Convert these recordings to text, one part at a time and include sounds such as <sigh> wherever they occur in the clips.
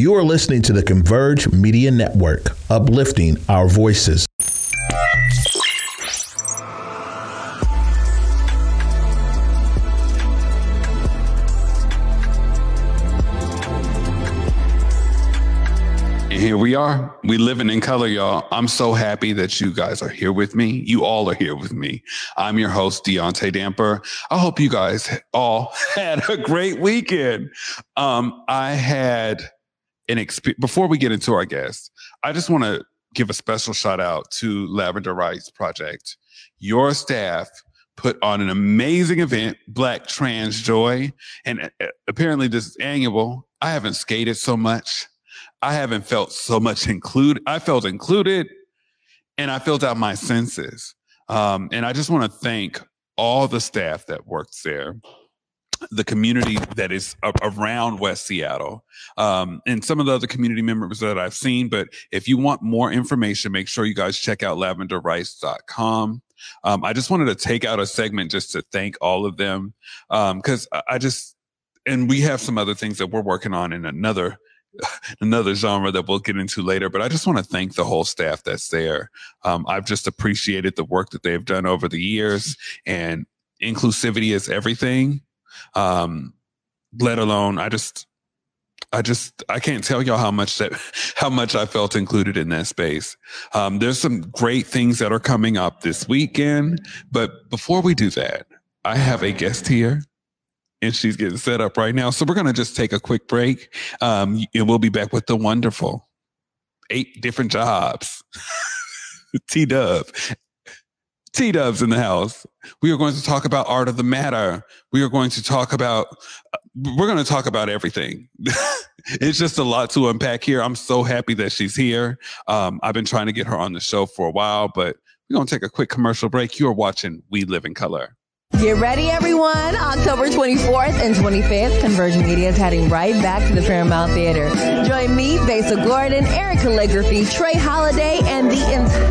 You are listening to the Converge Media Network, uplifting our voices. And here we are. We living in color, y'all. I'm so happy that you guys are here with me. You all are here with me. I'm your host, Deontay Damper. I hope you guys all <laughs> had a great weekend. Um, I had an experience. Before we get into our guests, I just want to give a special shout out to Lavender Rights Project. Your staff put on an amazing event, Black Trans Joy, and uh, apparently this is annual. I haven't skated so much I haven't felt so much included. I felt included and I filled out my senses. Um, and I just want to thank all the staff that works there, the community that is around West Seattle, um, and some of the other community members that I've seen. But if you want more information, make sure you guys check out lavenderrights.com. Um, I just wanted to take out a segment just to thank all of them because um, I just, and we have some other things that we're working on in another <laughs> another genre that we'll get into later. But I just want to thank the whole staff that's there. Um, I've just appreciated the work that they've done over the years, and inclusivity is everything. Um, let alone, I just, I just, I can't tell y'all how much that, <laughs> how much I felt included in that space. Um, there's some great things that are coming up this weekend, but before we do that, I have a guest here and she's getting set up right now. So we're to just take a quick break. Um, and we'll be back with the wonderful eight different jobs. <laughs> T Dub. T Dub's in the house. We are going to talk about art of the matter. We are going to talk about, we're going to talk about everything. <laughs> it's just a lot to unpack here. I'm so happy that she's here. Um, I've been trying to get her on the show for a while, but we're going to take a quick commercial break. You are watching We Live in Color. Get ready, everyone. October 24th and 25th, Converge Media is heading right back to the Paramount Theater. Join me, Besa Gordon, Eric Calligraphy, Trey Holiday, and the entire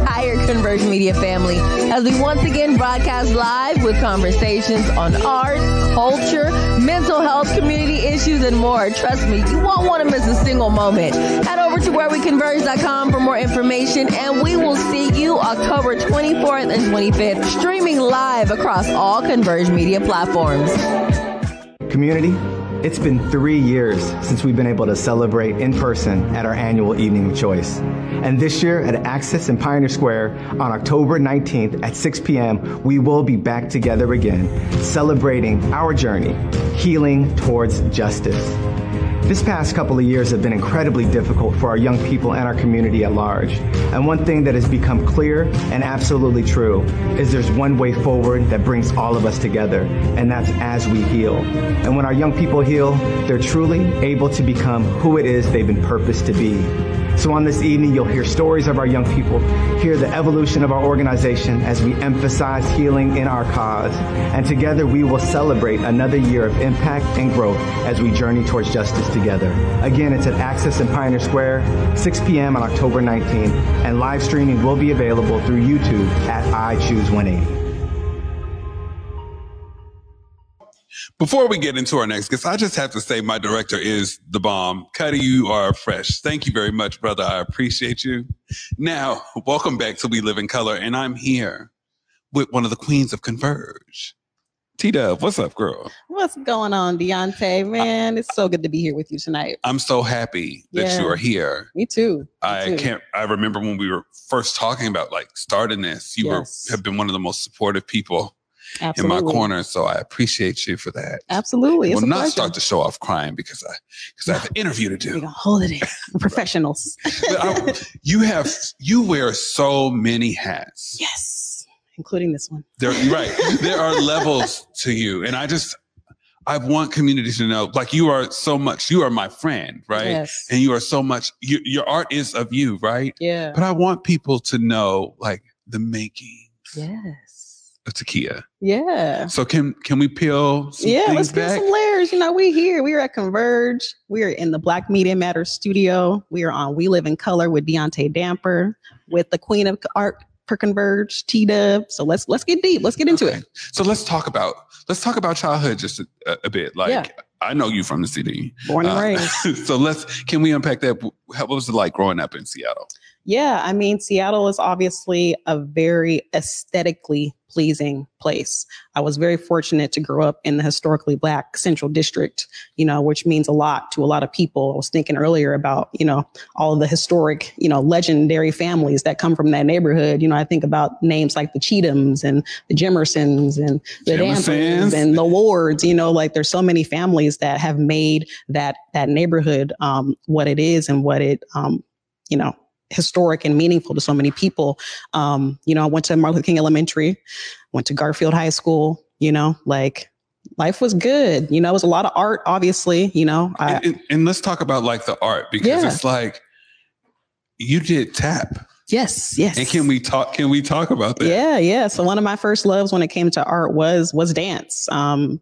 Converge Media family as we once again broadcast live with conversations on art, culture, mental health, community issues, and more. Trust me, you won't want to miss a single moment. Head over to whereweconverge.com for more information, and we will see you October 24th and 25th, streaming live across all Converge media platforms. Community, it's been three years since we've been able to celebrate in person at our annual Evening of Choice. And this year at Axis in Pioneer Square on October 19th at 6 p.m., we will be back together again, celebrating our journey, healing towards justice. This past couple of years have been incredibly difficult for our young people and our community at large. And one thing that has become clear and absolutely true is there's one way forward that brings all of us together, and that's as we heal. And when our young people heal, they're truly able to become who it is they've been purposed to be. So on this evening, you'll hear stories of our young people, hear the evolution of our organization as we emphasize healing in our cause. And together we will celebrate another year of impact and growth as we journey towards justice together. Again, it's at Axis in Pioneer Square, 6 p.m. on October 19th, and live streaming will be available through YouTube at I Choose 180. Before we get into our next guest, I just have to say my director is the bomb. Cuddy, you are fresh. Thank you very much, brother. I appreciate you. Now, welcome back to We Live in Color, and I'm here with one of the queens of Converge. T Dub, what's up, girl? What's going on, Deontay? Man, it's so good to be here with you tonight. I'm so happy that yeah. you are here. Me too. Me I too. can't. I remember when we were first talking about like starting this. You yes. were have been one of the most supportive people Absolutely. in my corner. So I appreciate you for that. Absolutely. Will not pleasure. start to show off crying because I because I have an interview to do. We're gonna hold it in. We're professionals. I, you have you wear so many hats. Yes. Including this one. There, right. <laughs> there are levels to you. And I just I want community to know, like you are so much, you are my friend, right? Yes. And you are so much, you, your art is of you, right? Yeah. But I want people to know like the making. Yes of Takia. Yeah. So can can we peel Yeah, let's back? get some layers. You know, we here. We are at Converge. We are in the Black Media Matters studio. We are on We Live in Color with Deontay Damper, with the Queen of Art for Converge, T Dub. So let's let's get deep. Let's get into okay. it. So let's talk about let's talk about childhood just a, a bit. Like yeah. I know you from the city. Born and Uh, raised. <laughs> so let's can we unpack that? What was it like growing up in Seattle? Yeah, I mean, Seattle is obviously a very aesthetically pleasing place. I was very fortunate to grow up in the historically black Central District, you know, which means a lot to a lot of people. I was thinking earlier about, you know, all the historic, you know, legendary families that come from that neighborhood. You know, I think about names like the Cheathams and the Jimersons and the Dampers and the Wards, you know, like there's so many families that have made that that neighborhood um, what it is and what it um, you know historic and meaningful to so many people. Um, you know, I went to Martin Luther King Elementary, went to Garfield High School, you know, like life was good. You know, it was a lot of art, obviously, you know. I, and, and- and let's talk about like the art because Yeah. it's like you did tap. yes, yes. And can we talk? Can we talk about that? Yeah, yeah. So one of my first loves when it came to art was was dance. Um,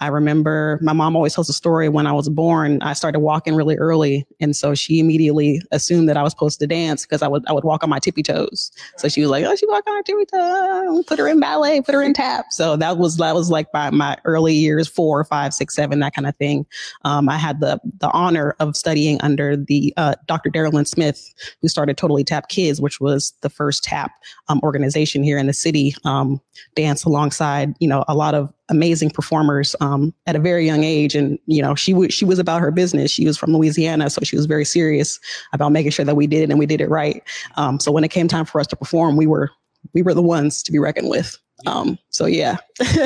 I remember my mom always tells a story when I was born. I started walking really early, and so she immediately assumed that I was supposed to dance because I would I would walk on my tippy toes. So she was like, "Oh, she walk on her tippy toes. Put her in ballet. Put her in tap." So that was that was like my my early years, four, five, six, seven, that kind of thing. Um, I had the the honor of studying under the uh, Dr. Darylyn Smith, who started Totally Tap Kids, which was the first tap um, organization here in the city. Um, dance alongside, you know, a lot of amazing performers um, at a very young age. And you know, she w- she was about her business. She was from Louisiana, so she was very serious about making sure that we did it and we did it right. Um, so when it came time for us to perform, we were we were the ones to be reckoned with. Um, so yeah.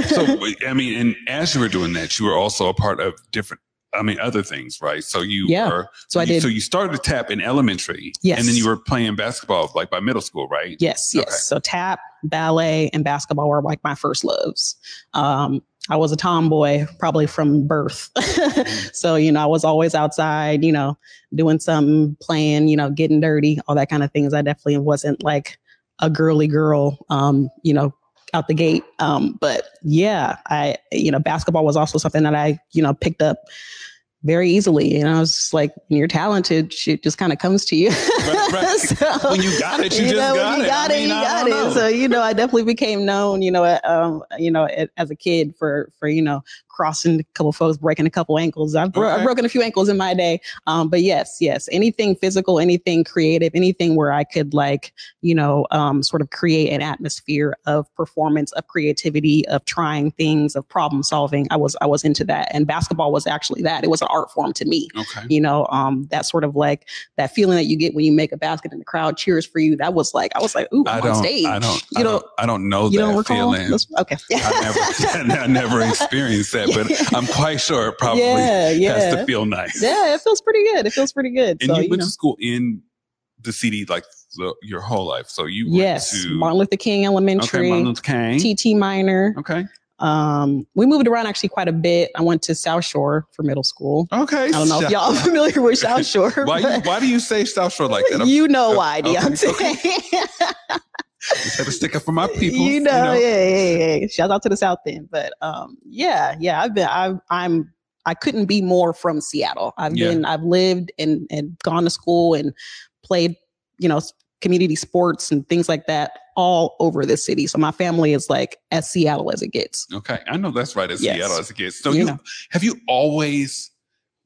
So <laughs> I mean, and as you were doing that, you were also a part of different. I mean, other things, right? So you Yeah. were. So I you- did. So you started to tap in elementary, Yes. and then you were playing basketball like by middle school, right? Yes, yes. Okay. So tap, ballet, and basketball were like my first loves. Um, I was a tomboy probably from birth. <laughs> so, you know, I was always outside, you know, doing something, playing, you know, getting dirty, all that kind of things. I definitely wasn't like a girly girl, um, you know, out the gate. Um, but yeah, I, you know, basketball was also something that I, you know, picked up very easily. And I was just like, when you're talented, shit just kind of comes to you. Right, right. <laughs> So- When you got it, you, just know, got you it. got I it, mean, you I got don't know. it. So you know, I definitely became known. You know, um, you know, as a kid for for you know crossing a couple folks, breaking a couple ankles. I've, bro- Okay. I've broken a few ankles in my day. Um, but yes, yes, anything physical, anything creative, anything where I could like you know um, sort of create an atmosphere of performance, of creativity, of trying things, of problem solving. I was I was into that, and basketball was actually that. It was an art form to me Okay. you know um that sort of like that feeling that you get when you make a basket and the crowd cheers for you that was like i was like ooh I don't. on stage I don't. you I know don't. I don't know you that don't recall feeling. Okay I never. <laughs> I never <laughs> experienced that, but <laughs> I'm quite sure it probably yeah has to feel nice. yeah it feels pretty good it feels pretty good And so you you went know to school in the city like the, your whole life, so you yes went to martin luther king okay, elementary Martin Luther King. tt minor Okay. um we moved around actually quite a bit i went to south shore for middle school Okay. i don't know if y'all <laughs> are familiar with south shore Why you, why do you say South Shore like that? I'm <laughs> you know uh, why okay, Deontay. Just had to stick up for my people. you know, yeah, yeah, yeah. Shout out to the South End, but um, yeah, yeah. I've been, I've, I'm, I couldn't be more from Seattle. I've Yeah. been, I've lived and and gone to school and played, you know, community sports and things like that all over the city. So my family is like as Seattle as it gets. Okay, I know that's right. As Yes. Seattle as a kid. So You you, know. have you always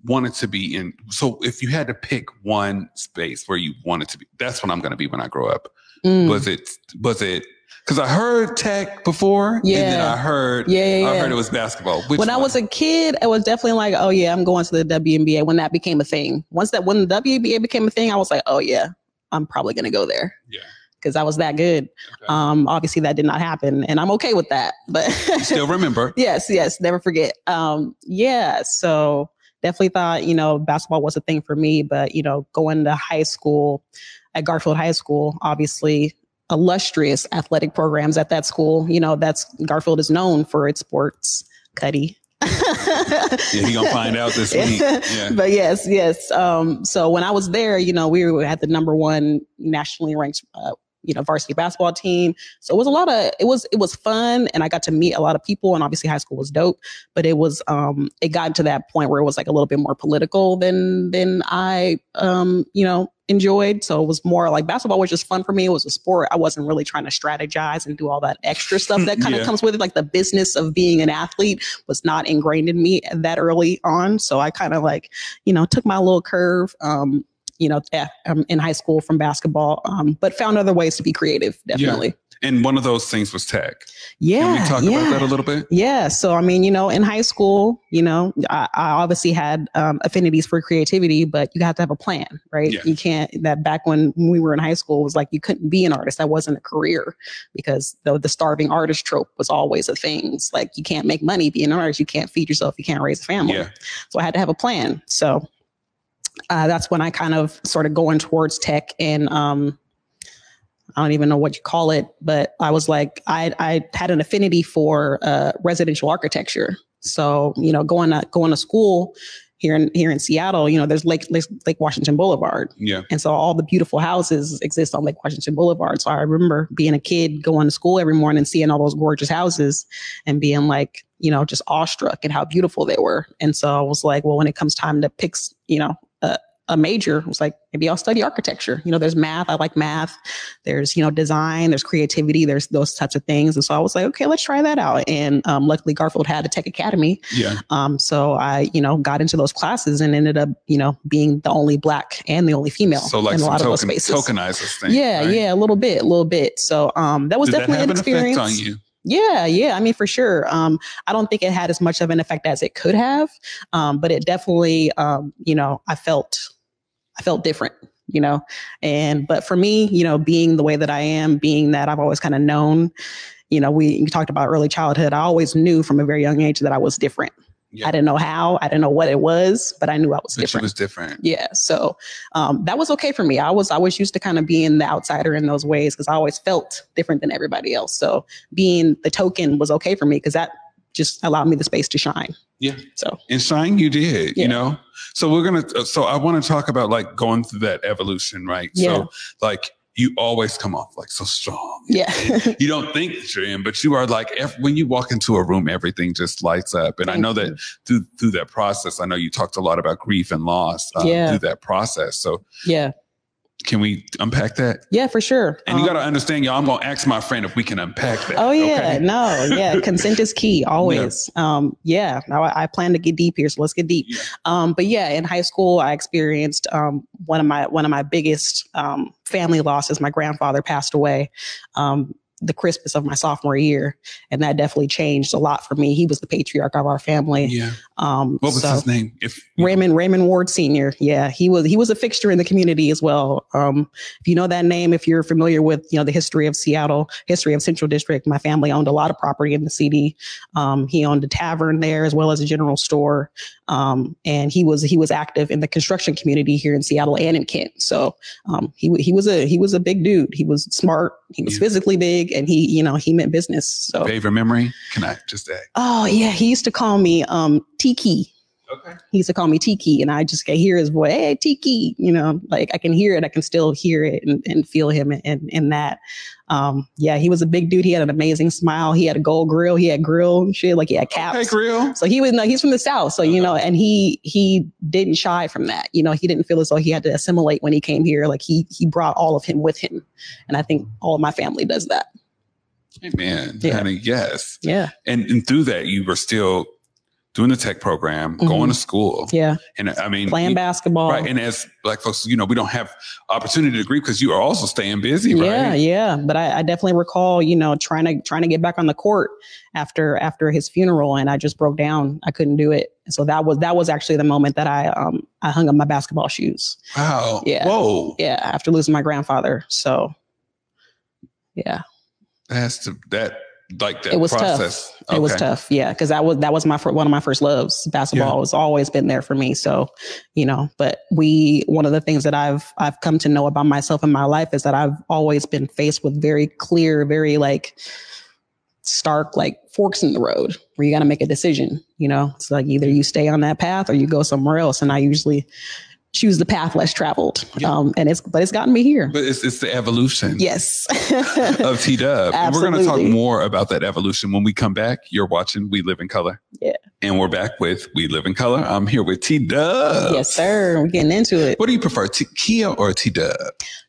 wanted to be in? So if you had to pick one space where you wanted to be, that's what I'm going to be when I grow up. Mm. Was it? Was it? Because I heard tech before, and then I heard, Yeah, yeah, I heard it was basketball. Which when I was a kid, it was definitely like, oh yeah, I'm going to the WNBA. When that became a thing, once that when the WNBA became a thing, I was like, oh yeah, I'm probably gonna go there. Yeah. because I was that good. Okay. Um, obviously that did not happen, and I'm okay with that. But still remember. <laughs> yes, yes, never forget. Um, yeah, so definitely thought you know basketball was a thing for me, but you know going to high school at Garfield High School, obviously illustrious athletic programs at that school. You know that's Garfield is known for its sports. Cuddy. <laughs> Yeah, he gonna find out this week. Yeah. But yes, yes. Um, so when I was there, you know, we were at the number one nationally ranked uh, you know, varsity basketball team. So it was a lot of it was it was fun and I got to meet a lot of people and obviously high school was dope, but it was um it got to that point where it was like a little bit more political than than I um, you know, enjoyed. So it was more like basketball was just fun for me. It was a sport. I wasn't really trying to strategize and do all that extra stuff that kind of <laughs> Yeah. comes with it. Like the business of being an athlete was not ingrained in me that early on. So I kind of like, you know, took my little curve. Um, you know, um, in high school from basketball, um, but found other ways to be creative. Definitely, And one of those things was tech. yeah, Can we talk yeah. about that a little bit? Yeah. So, I mean, you know, in high school, you know, I, I obviously had um, affinities for creativity, but you have to have a plan, right? Yeah. You can't, that back when we were in high school, it was like you couldn't be an artist. That wasn't a career because the, the starving artist trope was always a thing. It's like you can't make money being an artist. You can't feed yourself. You can't raise a family. Yeah. So I had to have a plan. So uh, that's when I kind of started going towards tech and um, I don't even know what you call it, but I was like, I, I had an affinity for uh, residential architecture. So you know, going to going to school here in here in Seattle, you know, there's Lake Lake, Lake Washington Boulevard. Yeah. And so all the beautiful houses exist on Lake Washington Boulevard. So I remember being a kid going to school every morning, and seeing all those gorgeous houses and being like, you know, just awestruck at how beautiful they were. And so I was like, well, when it comes time to pick, you know, a, major, I was like, maybe I'll study architecture. You know, there's math. I like math. There's, you know, design, there's creativity, there's those types of things. And so I was like, okay, let's try that out. And um, luckily Garfield had a tech academy. Yeah. Um, so I, you know, got into those classes and ended up, you know, being the only black and the only female So like in a lot of those spaces. tokenizes things. yeah, right? yeah, a little bit, a little bit. So um, that was Did that definitely have an experience. effect on you? Yeah, yeah. I mean, for sure. Um, I don't think it had as much of an effect as it could have, um, but it definitely, um, you know, I felt, I felt different, you know, and but for me, you know, being the way that I am, being that I've always kind of known, you know, we you talked about early childhood. I always knew from a very young age that I was different. Yeah. I didn't know how, I didn't know what it was, but I knew I was But different. was different. Yeah. So um, that was okay for me. I was I was used to kind of being the outsider in those ways because I always felt different than everybody else. So being the token was okay for me because that just allowed me the space to shine. Yeah. So And shine, you did, Yeah. you know? So we're going to, so I want to talk about like going through that evolution, right? Yeah. So like you always come off like so strong. yeah. You don't think that you're in, but you are like, when you walk into a room, everything just lights up. And I know you. that through, through that process, I know you talked a lot about grief and loss uh, Yeah. through that process. So yeah. Can we unpack that? Yeah, for sure. And you Um, got to understand, y'all, I'm going to ask my friend if we can unpack that. Oh yeah, okay? no, yeah. <laughs> Consent is key always. Um, yeah. Now I, I plan to get deep here, so let's get deep. Yeah. Um, but yeah, in high school, I experienced um, one of my one of my biggest um, family losses. My grandfather passed away. Um, the Christmas of my sophomore year, and that definitely changed a lot for me. He was the patriarch of our family. Yeah. Um, What was so- his name? If Raymond Raymond Ward Senior. Yeah, he was he was a fixture in the community as well. Um, if you know that name, if you're familiar with you know the history of Seattle, history of Central District, my family owned a lot of property in the city. Um, he owned a tavern there as well as a general store, um, and he was he was active in the construction community here in Seattle and in Kent. So um, he he was a he was a big dude. He was smart. He was physically big, and he you know he meant business. So favorite memory? Can I just ask? oh yeah, he used to call me um, Tiki Okay. he used to call me Tiki, and I just can hear his voice. Hey, Tiki, you know, like I can hear it. I can still hear it and, and feel him in, in that. Um, yeah, he was a big dude. He had an amazing smile. He had a gold grill. He had grill shit. Like he had caps. Hey, Grill. So he was no, he's from the south. So you know, and he he didn't shy from that. You know, he didn't feel as though he had to assimilate when he came here. Like he he brought all of him with him, and I think all of my family does that. Amen. Yeah. Honey, yes. Yeah, And, and through that, you were still doing the tech program, Mhm. going to school. yeah, And I mean, playing basketball. Right. And as black folks, you know, we don't have opportunity to grieve because you are also staying busy, right? Yeah, yeah. But I, I definitely recall, you know, trying to trying to get back on the court after after his funeral, and I just broke down. I couldn't do it. And so that was that was actually the moment that I um I hung up my basketball shoes. Wow. Yeah. Whoa. Yeah, after losing my grandfather. So yeah, That's the, that, like that It was tough. process. it was tough. Yeah, because that was that was my one of my first loves. Basketball Yeah. has always been there for me. So you know, but we one of the things that I've I've come to know about myself in my life is that I've always been faced with very clear, very like stark like forks in the road where you got to make a decision. You know, it's like either you stay on that path or you go somewhere else. And I usually choose the path less traveled. Yeah. Um, and it's but it's gotten me here. But it's it's the evolution. Yes. <laughs> of T Dub. And we're going to talk more about that evolution when we come back. You're watching We Live in Color. Yeah. And we're back with We Live in Color. I'm here with T Dub. yes, sir. We're getting into it. What do you prefer, T- Kia or T Dub?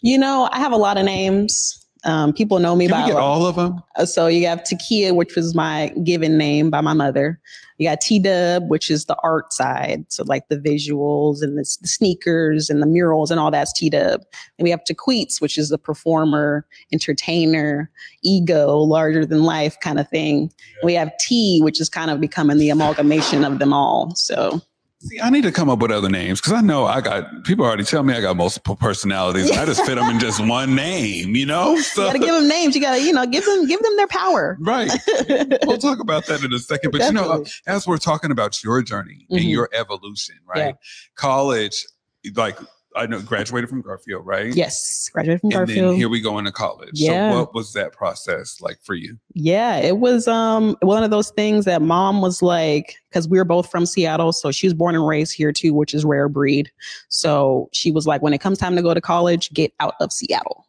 You know, I have a lot of names. Um, people know me Can by get all of them? Uh, So you have Takia, which was my given name by my mother. You got T Dub, which is the art side. So like the visuals and the, the sneakers and the murals and all that's T Dub. And we have Taqueets, which is the performer, entertainer, ego, larger than life kind of thing. We have T, which is kind of becoming the amalgamation of them all. So See, I need to come up with other names because I know I got people already tell me I got multiple personalities. I just fit them in just one name, you know? <laughs> you gotta give them names. You gotta, you know, give them give them their power. right. <laughs> We'll talk about that in a second. But you know, as we're talking about your journey and Mhm. your evolution, right? Yeah. College, like I know, graduated from Garfield, right? Yes, graduated from Garfield. And Garfield. then here we go into college. Yeah. So what was that process like for you? Yeah, it was um one of those things that mom was like, because we were both from Seattle, so she was born and raised here too, which is rare breed. So she was like, when it comes time to go to college, get out of Seattle.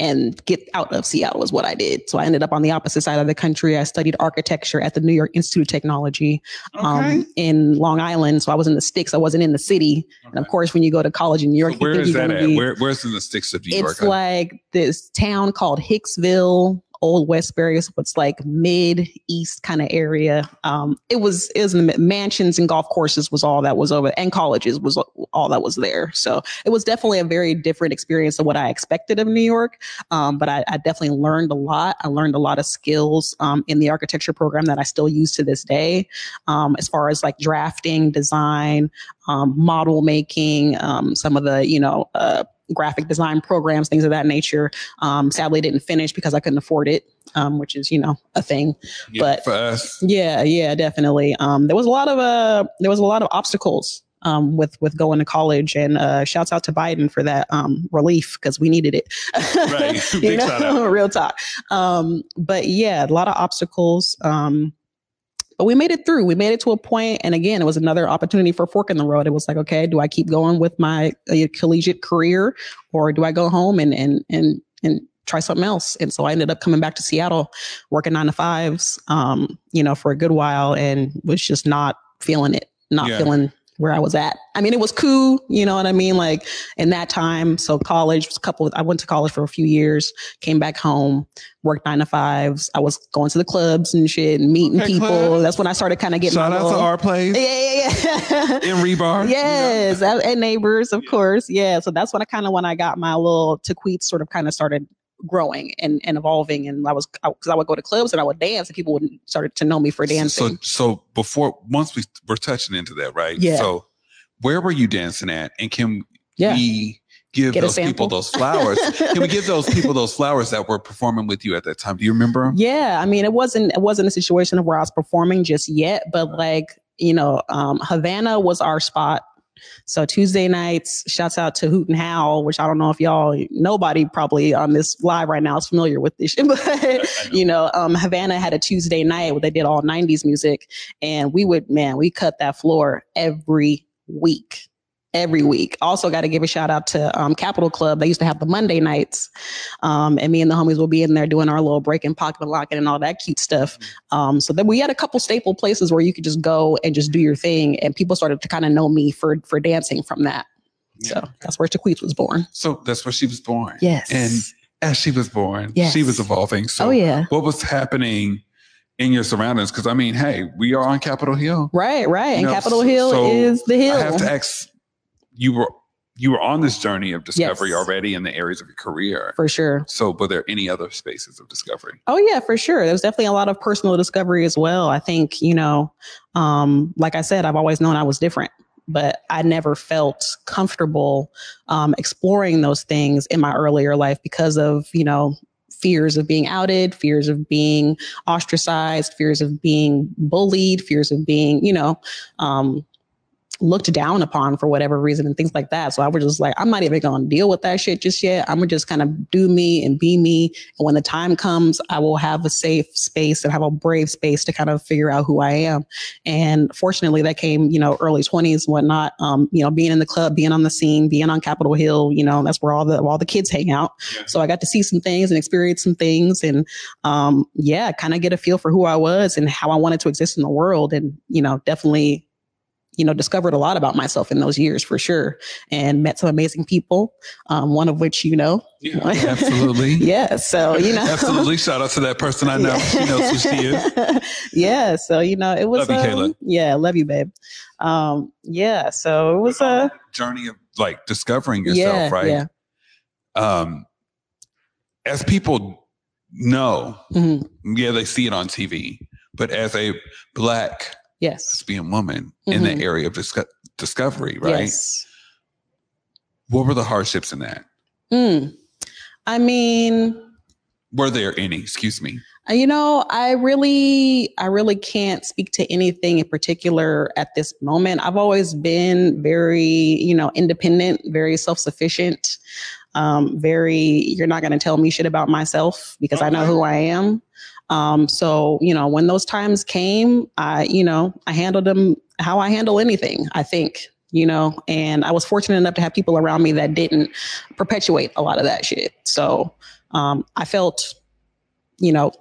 And get out of Seattle is what I did. So I ended up on the opposite side of the country. I studied architecture at the New York Institute of Technology um, in Long Island. So I was in the sticks. I wasn't in the city. And of course, when you go to college in New York, So you think is you're that gonna at? be- Where, where's in the sticks of New York? it's like this town called Hicksville, Old Westbury. So it's like mid east kind of area. Um, it was the mansions and golf courses was all that was over, and colleges was all that was there. So it was definitely a very different experience than what I expected of New York. Um, but I, I definitely learned a lot. I learned a lot of skills um, in the architecture program that I still use to this day, um, as far as like drafting, design, um, model making, um, some of the you know. Uh, graphic design programs, things of that nature. Um, sadly, didn't finish because I couldn't afford it, um, which is you know a thing. Yeah, but- for us, Yeah, yeah, definitely. Um, there was a lot of uh, there was a lot of obstacles um, with with going to college, and uh, shouts out to Biden for that um, relief because we needed it. Right. <laughs> Big shout know, <laughs> real talk. Um, but yeah, a lot of obstacles. Um, but we made it through. We made it to a point, and again, it was another opportunity for a fork in the road. It was like, okay, do I keep going with my uh, collegiate career, or do I go home and and and and try something else? And so I ended up coming back to Seattle, working nine to fives, um, you know, for a good while, and was just not feeling it, not Yeah. feeling where I was at. I mean, it was cool, you know what I mean? Like in that time, so college was a couple. I went to college for a few years, came back home, worked nine to fives. I was going to the clubs and shit, and meeting Okay, people. clubs. That's when I started kind of getting shout out to our place yeah, yeah, yeah. <laughs> in Rebar. you know? Yes, and neighbors, of course. Yeah, so that's when I kind of when I got my little Taqueet sort of kind of started growing and, and evolving, and I was because I, would go to clubs and I would dance, and people would started to know me for dancing. So, so before once we were touching into that, right? Yeah. So, where were you dancing at, and can yeah, we give Get those people those flowers? can we give those <laughs> people those flowers that were performing with you at that time? Do you remember 'em? Yeah, I mean, it wasn't it wasn't a situation of where I was performing just yet, but like you know, um, Havana was our spot. So Tuesday nights, shouts out to Hoot and Howl, which I don't know if y'all, nobody probably on this live right now is familiar with this, <laughs> shit, but <laughs> you know, um, Havana had a Tuesday night where they did all '90s music, and we would, man, we cut that floor every week. Every week. Also, got to give a shout out to um, Capitol Club. They used to have the Monday nights, um, and me and the homies will be in there doing our little break and pocket locking and all that cute stuff. Um, so then we had a couple staple places where you could just go and just do your thing, and people started to kind of know me for for dancing from that. So that's where Taqueets was born. So that's where she was born. Yes. And as she was born, Yes. she was evolving. So oh yeah. what was happening in your surroundings? Because I mean, hey, we are on Capitol Hill. Right, right. And know, Capitol Hill so is the hill. I have to ask you were you were on this journey of discovery Yes. already in the areas of your career. for sure. So were there any other spaces of discovery? Oh yeah, for sure. There's definitely a lot of personal discovery as well. I think, you know, um, like I said, I've always known I was different, but I never felt comfortable um, exploring those things in my earlier life because of, you know, fears of being outed, fears of being ostracized, fears of being bullied, fears of being, you know, um, looked down upon for whatever reason and things like that. So I was just like, I'm not even going to deal with that shit just yet. I'm gonna just kind of do me and be me. And when the time comes, I will have a safe space and have a brave space to kind of figure out who I am. And fortunately, that came, you know, early 20s, whatnot. Um, you know, being in the club, being on the scene, being on Capitol Hill, you know, that's where all the all the kids hang out. Yeah. So I got to see some things and experience some things, and um, yeah, kind of get a feel for who I was and how I wanted to exist in the world. And you know, definitely you know, discovered a lot about myself in those years for sure and met some amazing people, um, one of which you know. Yeah, absolutely. <laughs> yeah. So, you know. absolutely. Shout out to that person I know. Yeah. She knows who she is. <laughs> yeah. So, you know, it was. Love you, um, Yeah. Love you, babe. Um, yeah. So it was a journey of like discovering yourself, yeah, right? Yeah. Um, as people know, mm-hmm. yeah, they see it on TV, but as a black yes lesbian woman mm-hmm. in the mm-hmm. area of disco- discovery right yes. what were the hardships in that mm. i mean were there any excuse me uh, you know i really i really can't speak to anything in particular at this moment i've always been very you know independent very self-sufficient um, very you're not going to tell me shit about myself because okay. i know who i am um, so, you know, when those times came, I, you know, I handled them how I handle anything, I think, you know, and I was fortunate enough to have people around me that didn't perpetuate a lot of that shit. So, um, I felt, you know,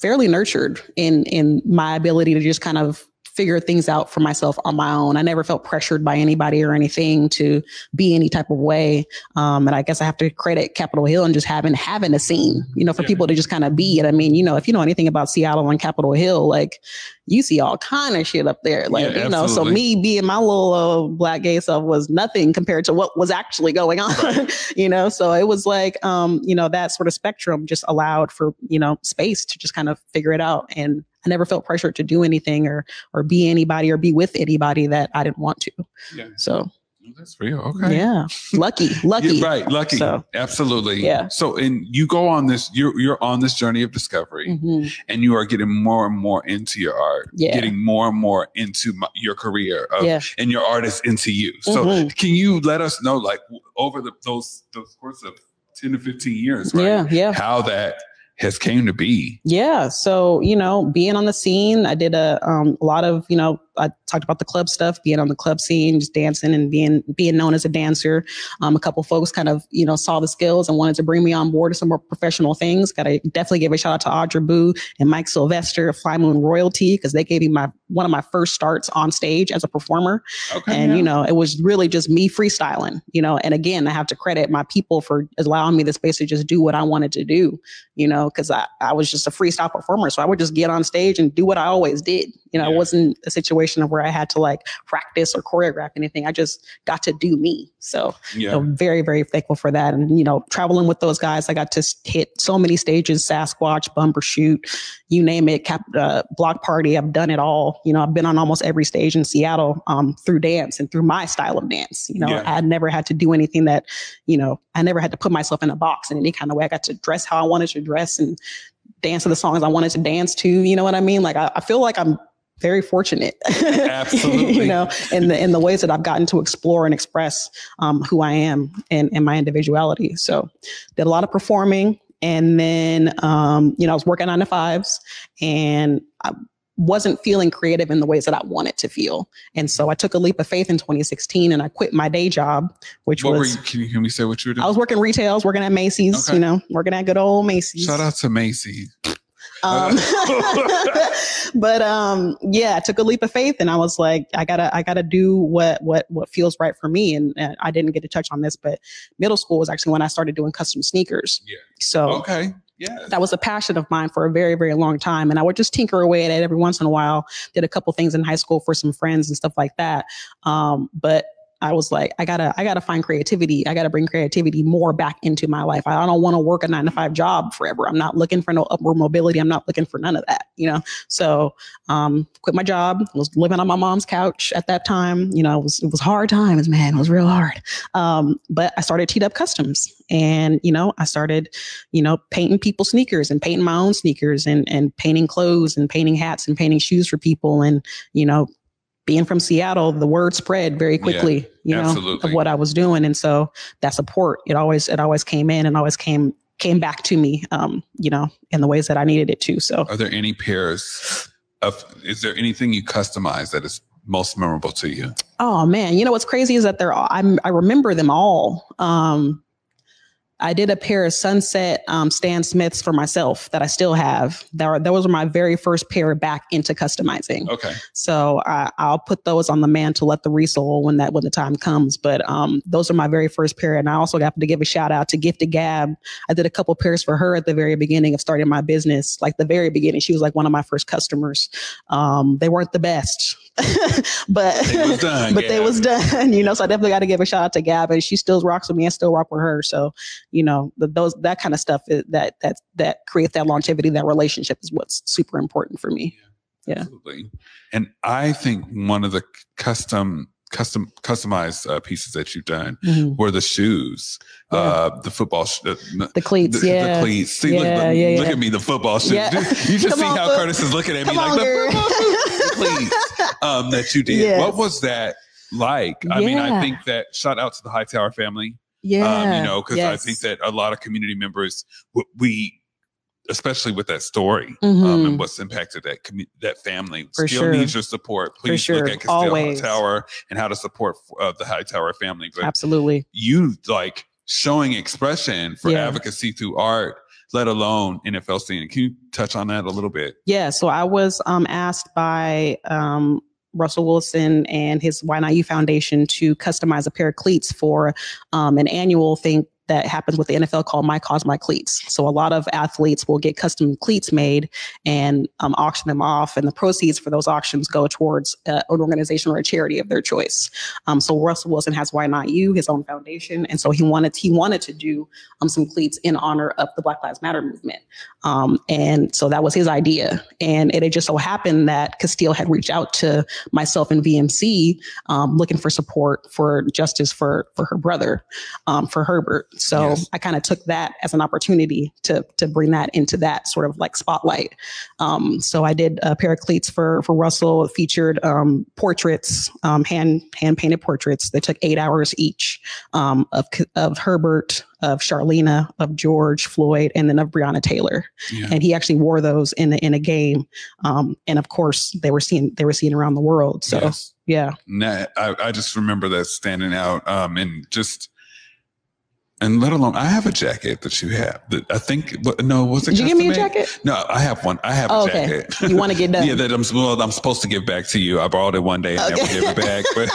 fairly nurtured in, in my ability to just kind of figure things out for myself on my own. I never felt pressured by anybody or anything to be any type of way. Um, and I guess I have to credit Capitol Hill and just having having a scene, you know, for yeah. people to just kind of be it. I mean, you know, if you know anything about Seattle and Capitol Hill, like you see all kind of shit up there. Like, yeah, you know, so me being my little uh, black gay self was nothing compared to what was actually going on, right. <laughs> you know? So it was like, um, you know, that sort of spectrum just allowed for, you know, space to just kind of figure it out. And I never felt pressured to do anything or or be anybody or be with anybody that I didn't want to. Yeah. So that's real. Okay. Yeah. Lucky. <laughs> Lucky. Yeah, right. Lucky. So, Absolutely. Yeah. So and you go on this, you're you're on this journey of discovery mm-hmm. and you are getting more and more into your art. Yeah. Getting more and more into my, your career of, yeah. and your artist into you. So mm-hmm. can you let us know like over the those those course of 10 to 15 years, right? Yeah. Yeah. How that has came to be. Yeah. So, you know, being on the scene, I did a, um, a lot of, you know, I talked about the club stuff, being on the club scene, just dancing and being being known as a dancer. Um, a couple folks kind of you know saw the skills and wanted to bring me on board to some more professional things. Got to definitely give a shout out to Adra Boo and Mike Sylvester of Fly Moon Royalty because they gave me my one of my first starts on stage as a performer. Okay, and yeah. you know it was really just me freestyling. You know, and again I have to credit my people for allowing me the space to just do what I wanted to do. You know, because I I was just a freestyle performer, so I would just get on stage and do what I always did. You know, yeah. it wasn't a situation of where I had to like practice or choreograph anything. I just got to do me. So yeah. I'm very, very thankful for that. And, you know, traveling with those guys, I got to hit so many stages, Sasquatch, Bumbershoot, you name it, cap, uh, block party. I've done it all. You know, I've been on almost every stage in Seattle um, through dance and through my style of dance. You know, yeah. I never had to do anything that, you know, I never had to put myself in a box in any kind of way. I got to dress how I wanted to dress and dance to the songs I wanted to dance to. You know what I mean? Like I, I feel like I'm very fortunate. <laughs> Absolutely. you know, in the in the ways that I've gotten to explore and express um, who I am and, and my individuality. So did a lot of performing. And then um, you know, I was working nine to fives and I wasn't feeling creative in the ways that I wanted to feel. And so I took a leap of faith in 2016 and I quit my day job, which what was. Were you, can, you, can we say what you were doing? I was working retail. I was working at Macy's, okay. you know, working at good old Macy's. Shout out to Macy's. Um, <laughs> but um, yeah, I took a leap of faith and I was like, I gotta, I gotta do what, what, what feels right for me. And, and I didn't get to touch on this, but middle school was actually when I started doing custom sneakers. Yeah. So, okay. Yeah. That was a passion of mine for a very, very long time. And I would just tinker away at it every once in a while. Did a couple things in high school for some friends and stuff like that. Um, but I was like, I gotta, I gotta find creativity. I gotta bring creativity more back into my life. I don't want to work a nine to five job forever. I'm not looking for no upward mobility. I'm not looking for none of that, you know? So, um, quit my job, was living on my mom's couch at that time. You know, it was, it was hard times, man. It was real hard. Um, but I started Teed Up Customs and, you know, I started, you know, painting people sneakers and painting my own sneakers and, and painting clothes and painting hats and painting shoes for people. And, you know, being from Seattle, the word spread very quickly, you know, absolutely. of what I was doing. And so that support, it always, it always came in and always came, came back to me, um, you know, in the ways that I needed it to. So Are there any pairs of? Is there anything you customize that is most memorable to you? Oh man, you know what's crazy is that they're all, I'm I remember them all. Um I did a pair of sunset um, Stan Smiths for myself that I still have. That were, those were my very first pair back into customizing. Okay. So I, I'll put those on the mantle at the resole when that when the time comes. But um, those are my very first pair, and I also got to give a shout out to Gifted Gab. I did a couple pairs for her at the very beginning of starting my business, like the very beginning. She was like one of my first customers. Um, they weren't the best, but <laughs> done, but they was done. <laughs> <laughs> You know, so I definitely got to give a shout out to Gab, and she still rocks with me. I still rock with her. So you know, the, those that kind of stuff is, that that that creates that longevity, that relationship is what's super important for me. Yeah. Absolutely. And I think one of the custom custom customized uh, pieces that you've done Mhm. were the shoes, Yeah. uh, the football, sh- uh, The cleats, the, yeah. the cleats. See, look, Yeah, look, yeah, look at me, the football shoes. You just see on, how Foot. Curtis is looking at me Come like on, the girl. <laughs> <laughs> cleats um, that you did. Yes. What was that like? I mean, I think that shout out to the Hightower family. Yeah. um, you know, because I think that a lot of community members, we, especially with that story Mhm. um, and what's impacted that commu- that family, For still sure. needs your support. Please sure. look at Castile Always. Tower and how to support uh, the Hightower family. But Absolutely. you like showing expression for Yeah. advocacy through art, let alone NFL scene. Can you touch on that a little bit? Yeah. So I was um, asked by um, Russell Wilson and his Why Not You Foundation to customize a pair of cleats for um, an annual thing that happens with the NFL called My Cause My Cleats. So a lot of athletes will get custom cleats made and um, auction them off, and the proceeds for those auctions go towards uh, an organization or a charity of their choice. Um, so Russell Wilson has Why Not You, his own foundation, and so he wanted he wanted to do um, some cleats in honor of the Black Lives Matter movement. Um, and so that was his idea. And it had just so happened that Castile had reached out to myself and VMC um, looking for support for justice for for her brother, um, for Herbert. So Yes. I kind of took that as an opportunity to to bring that into that sort of like spotlight. Um, so I did a pair of cleats for for Russell. It featured um, portraits, um, hand hand painted portraits. They took eight hours each um, of of Herbert, of Charleena, of George Floyd, and then of Breonna Taylor Yeah. and he actually wore those in a, in a game. Um, and of course, they were seen they were seen around the world. So Yes. yeah, I, I just remember that standing out. Um, and just, and let alone, I have a jacket that you have. That I think, what- no, was it? did you give me a jacket? No, I have one. I have Oh, a okay. You want to get <laughs> done? yeah, that I'm well, I'm supposed to give back to you. I borrowed it one day and never gave it back. But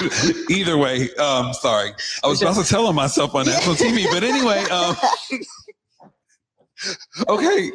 <laughs> either way, um, sorry, I was about to tell on myself on national TV. But anyway, um, <laughs> okay.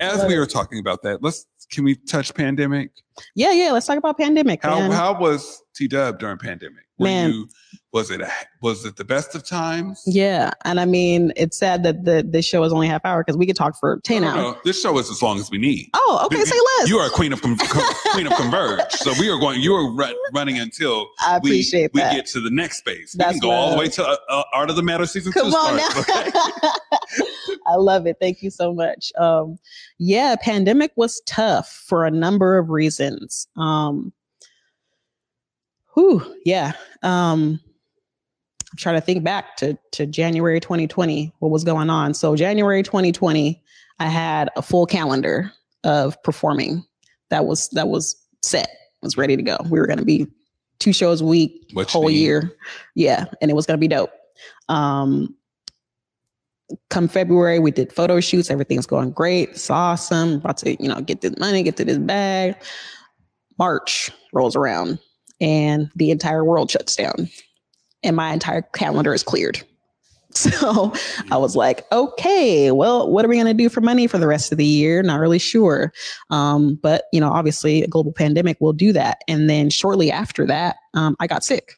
As we were talking about that, let's can we touch pandemic? Yeah, yeah. Let's talk about pandemic. How man. how was T Dub during pandemic? Were Man. you was it a, was it the best of times? yeah, and I mean, it's sad that the this show is only half hour because we could talk for ten No, hours. no, this show is as long as we need. Oh, okay. Say less. You are a queen of <laughs> queen of converge. So we are going. You are ru- running until I we, appreciate we that. get to the next space. That's we can go all the way to uh, uh, Art of the Matter season Come two on starts. now. <laughs> I love it. Thank you so much. Um, yeah, pandemic was tough for a number of reasons. Um, whew, yeah. Um, I'm trying to think back to, to January 2020, what was going on. So January 2020, I had a full calendar of performing that was, that was set, was ready to go. We were going to be two shows a week, What you whole year. Yeah. And it was going to be dope. Um, come February, we did photo shoots. Everything's going great. It's awesome. About to, you know, get this money, get to this bag. March rolls around and the entire world shuts down and my entire calendar is cleared. <laughs> So I was like, okay, well, what are we going to do for money for the rest of the year? Not really sure. Um, but, you know, obviously a global pandemic will do that. And then shortly after that, um, I got sick.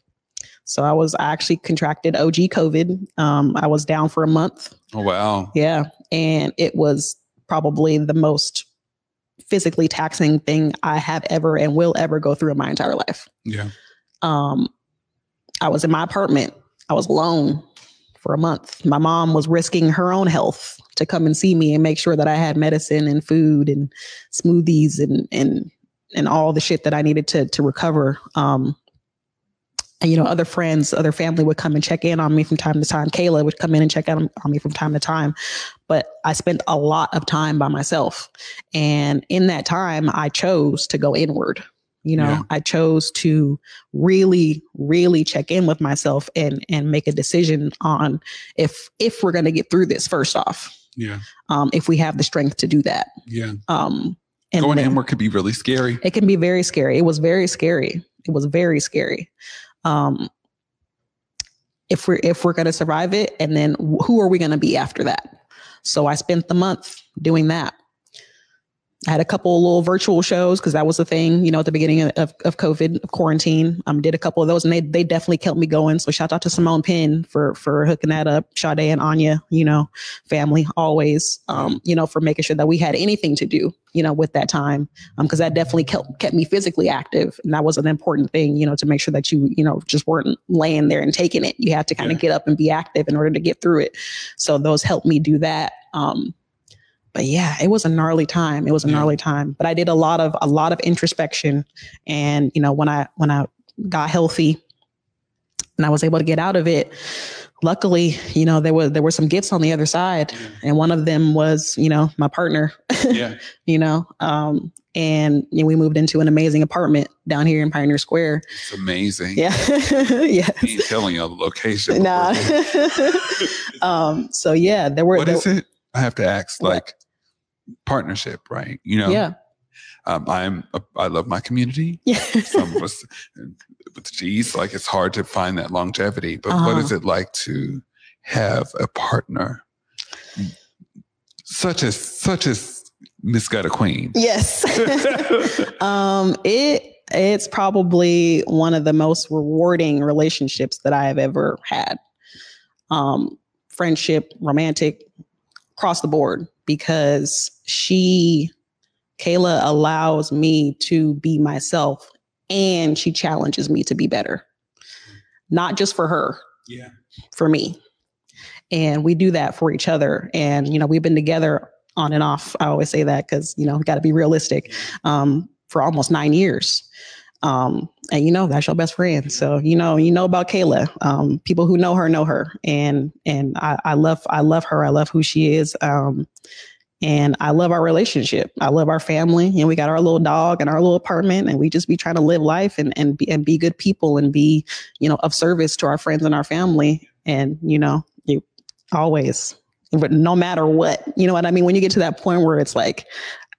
So I was, I actually contracted OG COVID. Um, I was down for a month. Oh wow! Yeah. And it was probably the most physically taxing thing I have ever and will ever go through in my entire life. Yeah, Um, I was in my apartment. I was alone for a month. My mom was risking her own health to come and see me and make sure that I had medicine and food and smoothies and and and all the shit that I needed to to recover. Um, and you know, other friends, other family would come and check in on me from time to time. Kayla would come in and check in on me from time to time. But I spent a lot of time by myself. And in that time, I chose to go inward. You know, Yeah. I chose to really, really check in with myself and and make a decision on if if we're gonna get through this first off. Yeah. Um, if we have the strength to do that. Yeah. Um and Going then- inward could be really scary. it can be very scary. It was very scary. It was very scary. Um, if we're if we're going to survive it, and then who are we going to be after that? So I spent the month doing that. I had a couple of little virtual shows because that was the thing, you know, at the beginning of, of, COVID, of quarantine. Um, did a couple of those, and they they definitely kept me going. So shout out to Simone Penn for for hooking that up. Sade and Anya, you know, family always, um, you know, for making sure that we had anything to do, you know, with that time because that definitely kept kept me physically active, and that was an important thing, you know, to make sure that you you know just weren't laying there and taking it. You had to kind of Yeah. get up and be active in order to get through it. So those helped me do that. Um, but yeah, it was a gnarly time. It was a Yeah. gnarly time. But I did a lot of a lot of introspection, and you know when I when I got healthy, and I was able to get out of it. Luckily, you know there were there were some gifts on the other side, and one of them was you know my partner. <laughs> Yeah. you know um and you know, we moved into an amazing apartment down here in pioneer square It's amazing. yeah <laughs> yeah ain't telling you the location. nah <laughs> um so yeah there were What there, is it? I have to ask, like partnership, right? You know, yeah um, I'm a, I love my community. yeah Some of us with G's, like it's hard to find that longevity. But what Uh-huh. is it like to have a partner such as such as Miss Gutter Queen? yes <laughs> um it it's probably one of the most rewarding relationships that i have ever had um friendship romantic across the board because she kayla allows me to be myself and she challenges me to be better. Not just for her. Yeah. for me. And we do that for each other and you know we've been together on and off. I always say that because you know got to be realistic um, for almost nine years um, and you know that's your best friend. So you know you know about kayla. Um, people who know her know her. And and I, I love i love her. I love who she is. Um, and i love our relationship. I love our family. And we got our little dog and our little apartment and we just be trying to live life and and be, and be good people and be you know of service to our friends and our family. And you know you always but no matter what you know what i mean? When you get to that point where it's like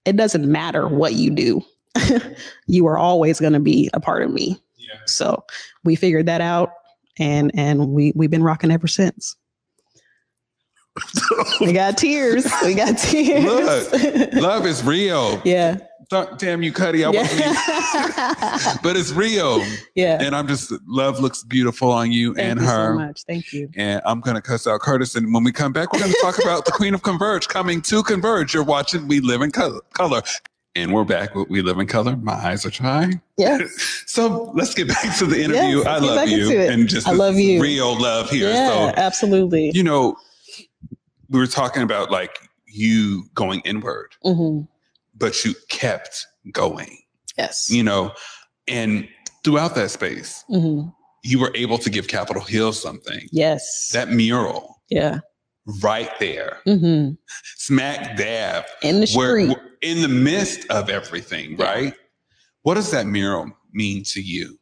it doesn't matter what you do <laughs> you are always going to be a part of me Yeah. so we figured that out and and we we've been rocking ever since we got tears we got <laughs> tears Look, Love is real. yeah Th- Damn you, Cuddy. I yeah <laughs> but it's real. yeah And I'm just love looks beautiful on you and her. thank and you her. so much thank you And I'm gonna cuss out Curtis. And when we come back, we're gonna talk about the Queen of Converge coming to Converge. You're watching We Live in Color. And we're back We Live in Color. My eyes are trying. yeah <laughs> So let's get back to the interview. Yes, I love you. And just I love you. real love here. yeah So absolutely you know, we were talking about like you going inward, hmm but you kept going, yes you know, and throughout that space, hmm you were able to give Capitol Hill something. yes That mural yeah right there, hmm smack dab, in the where, street where- in the midst of everything, Yeah. right? What does that mural mean to you?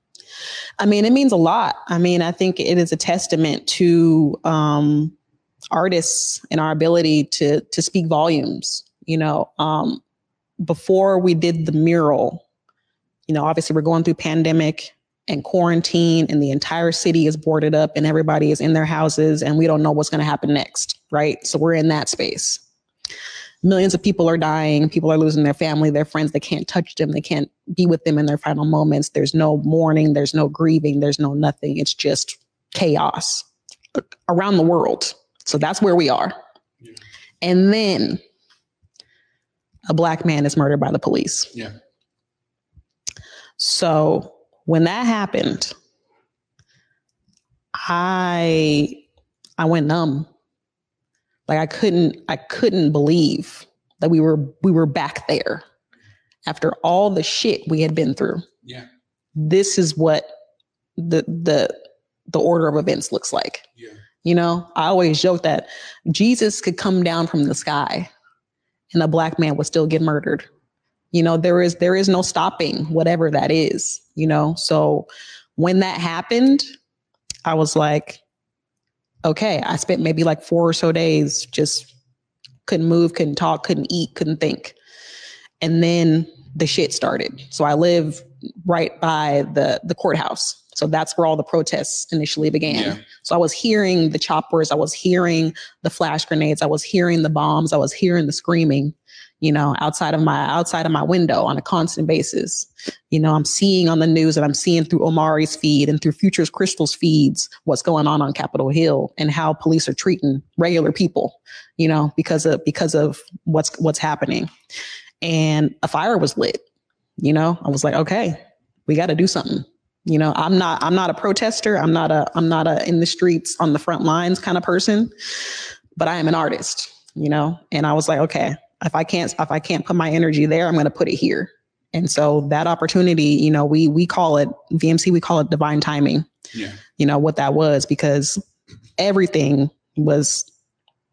I mean, it means a lot. I mean, I think it is a testament to um, artists and our ability to to speak volumes. You know, um, before we did the mural, you know, obviously we're going through pandemic and quarantine, and the entire city is boarded up, and everybody is in their houses, and we don't know what's going to happen next, right? So we're in that space. Millions of people are dying. People are losing their family, their friends. They can't touch them. They can't be with them in their final moments. There's no mourning. There's no grieving. There's no nothing. It's just chaos around the world. So that's where we are. And then a black man is murdered by the police. Yeah. So when that happened, I I went numb. Like I couldn't I couldn't believe that we were we were back there after all the shit we had been through. Yeah. This is what the the the order of events looks like. Yeah. You know, I always joke that Jesus could come down from the sky and a black man would still get murdered. You know, there is there is no stopping whatever that is, you know. So when that happened, I was like, okay, I spent maybe like four or so days just couldn't move, couldn't talk, couldn't eat, couldn't think. And then the shit started. So I live right by the the courthouse. So that's where all the protests initially began. Yeah. So I was hearing the choppers, I was hearing the flash grenades, I was hearing the bombs, I was hearing the screaming, you know, outside of my outside of my window on a constant basis. You know, I'm seeing on the news and I'm seeing through Omari's feed and through Futures Crystal's feeds what's going on on Capitol Hill and how police are treating regular people, you know, because of because of what's what's happening. And a fire was lit. You know, I was like, okay, we got to do something you know i'm not i'm not a protester i'm not a i'm not a in the streets on the front lines kind of person but i am an artist you know and i was like okay if i can't if i can't put my energy there i'm going to put it here. And so that opportunity you know we we call it vmc we call it divine timing. Yeah. you know what that was because everything was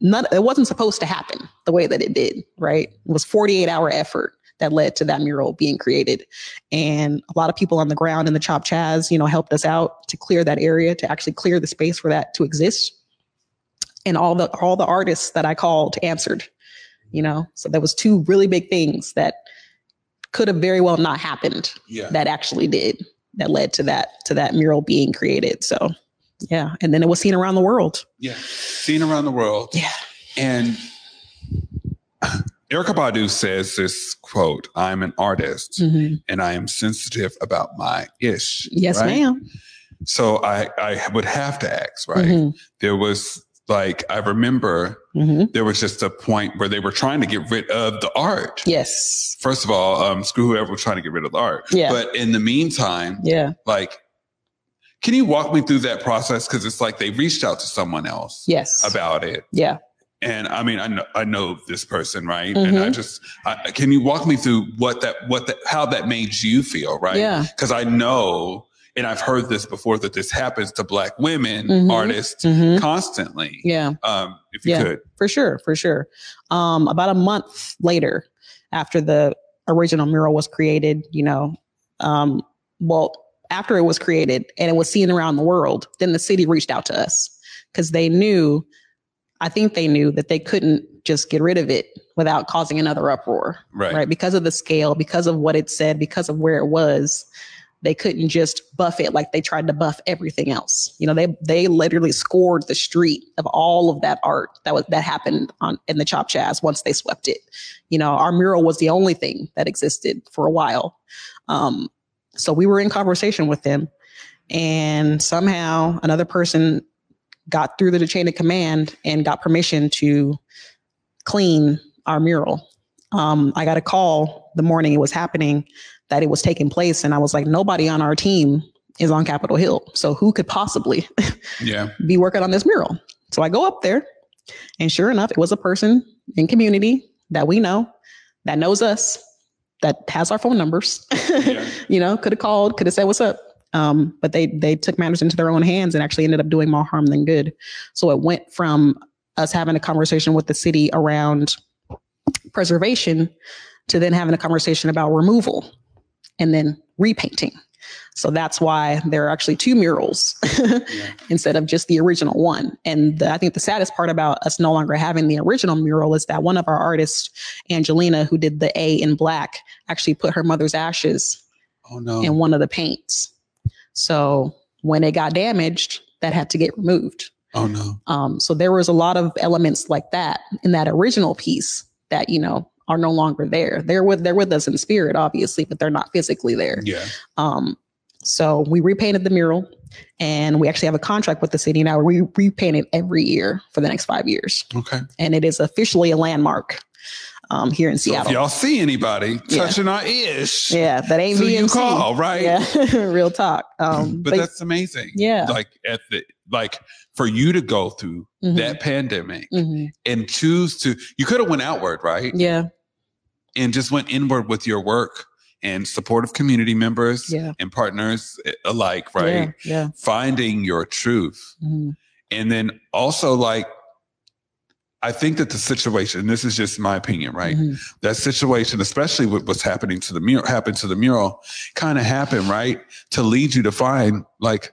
not it wasn't supposed to happen the way that it did right? It was 48 hour effort that led to that mural being created. And a lot of people on the ground in the chop chaz you know helped us out to clear that area to actually clear the space for that to exist. And all the all the artists that i called answered you know so there was two really big things that could have very well not happened Yeah. that actually did that led to that to that mural being created so yeah and then it was seen around the world Yeah. Seen around the world. yeah And <sighs> Erykah Badu says this quote I'm an artist Mhm. and I am sensitive about my ish. yes right? ma'am So I, I would have to ask, right? Mhm. There was like, I remember Mhm. there was just a point where they were trying to get rid of the art. yes First of all, um, screw whoever was trying to get rid of the art. Yeah. But in the meantime, yeah like, can you walk me through that process? Because it's like they reached out to someone else yes about it. yeah And I mean, I know I know this person, right? And I Mhm. just, I, can you walk me through what that, what that, how that made you feel, right? Yeah. Because I know, and I've heard this before, that this happens to Black women Mhm. artists Mhm. constantly. yeah Um, if you Yeah. could, for sure for sure um about a month later after the original mural was created you know um well after it was created and it was seen around the world then the city reached out to us because they knew i think they knew that they couldn't just get rid of it without causing another uproar right? right because of the scale because of what it said because of where it was they couldn't just buff it like they tried to buff everything else. You know they they literally scored the street of all of that art that was that happened on in the chop chaz once they swept it. You know our mural was the only thing that existed for a while. Um so we were in conversation with them and somehow another person got through the chain of command and got permission to clean our mural. Um, I got a call the morning it was happening that it was taking place. And I was like, nobody on our team is on Capitol Hill. So who could possibly <laughs> Yeah, be working on this mural? So I go up there, and sure enough, it was a person in community that we know, that knows us, that has our phone numbers. Yeah. <laughs> you know, could have called, could have said, what's up? Um, but they they took matters into their own hands and actually ended up doing more harm than good. So it went from us having a conversation with the city around preservation to then having a conversation about removal and then repainting. So that's why there are actually two murals <laughs> instead of just the original one. And the, I think the saddest part about us no longer having the original mural is that one of our artists, Angelina, who did the A in black, actually put her mother's ashes Oh no. in one of the paints. So when it got damaged, that had to get removed. oh no. Um, so there was a lot of elements like that in that original piece that you know are no longer there. They're with they're with us in spirit, obviously, but they're not physically there. Yeah. Um, so we repainted the mural, and we actually have a contract with the city now. We repaint it every year for the next five years, Okay. and it is officially a landmark um, here in So Seattle. if y'all see anybody Yeah. touching our ish, yeah, that ain't so you call, right? Yeah, <laughs> real talk. Um, but, that's amazing. yeah. Like at the like for you to go through Mhm. that pandemic mhm. and choose to you could have went outward, right? yeah, And just went inward with your work and supportive community members Yeah. and partners alike, right? Yeah. Finding your truth. yeah. Mhm. And then also like I think that the situation, this is just my opinion, right? Mhm. That situation, especially with what's happening to the mural, happened to the mural, kind of happened, right? To lead you to find like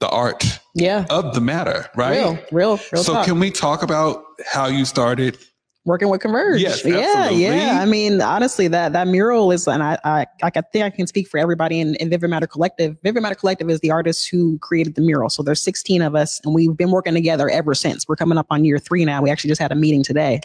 the art Yeah. of the matter, right? Real, real, real so talk. can we talk about how you started? working with Converge. Yes, yeah, absolutely. yeah. I mean, honestly, that that mural is, and I, I, I think I can speak for everybody in, in Vivid Matter Collective. Vivid Matter Collective is the artists who created the mural. So there's 16 of us, and we've been working together ever since. We're coming up on year three now. We actually just had a meeting today,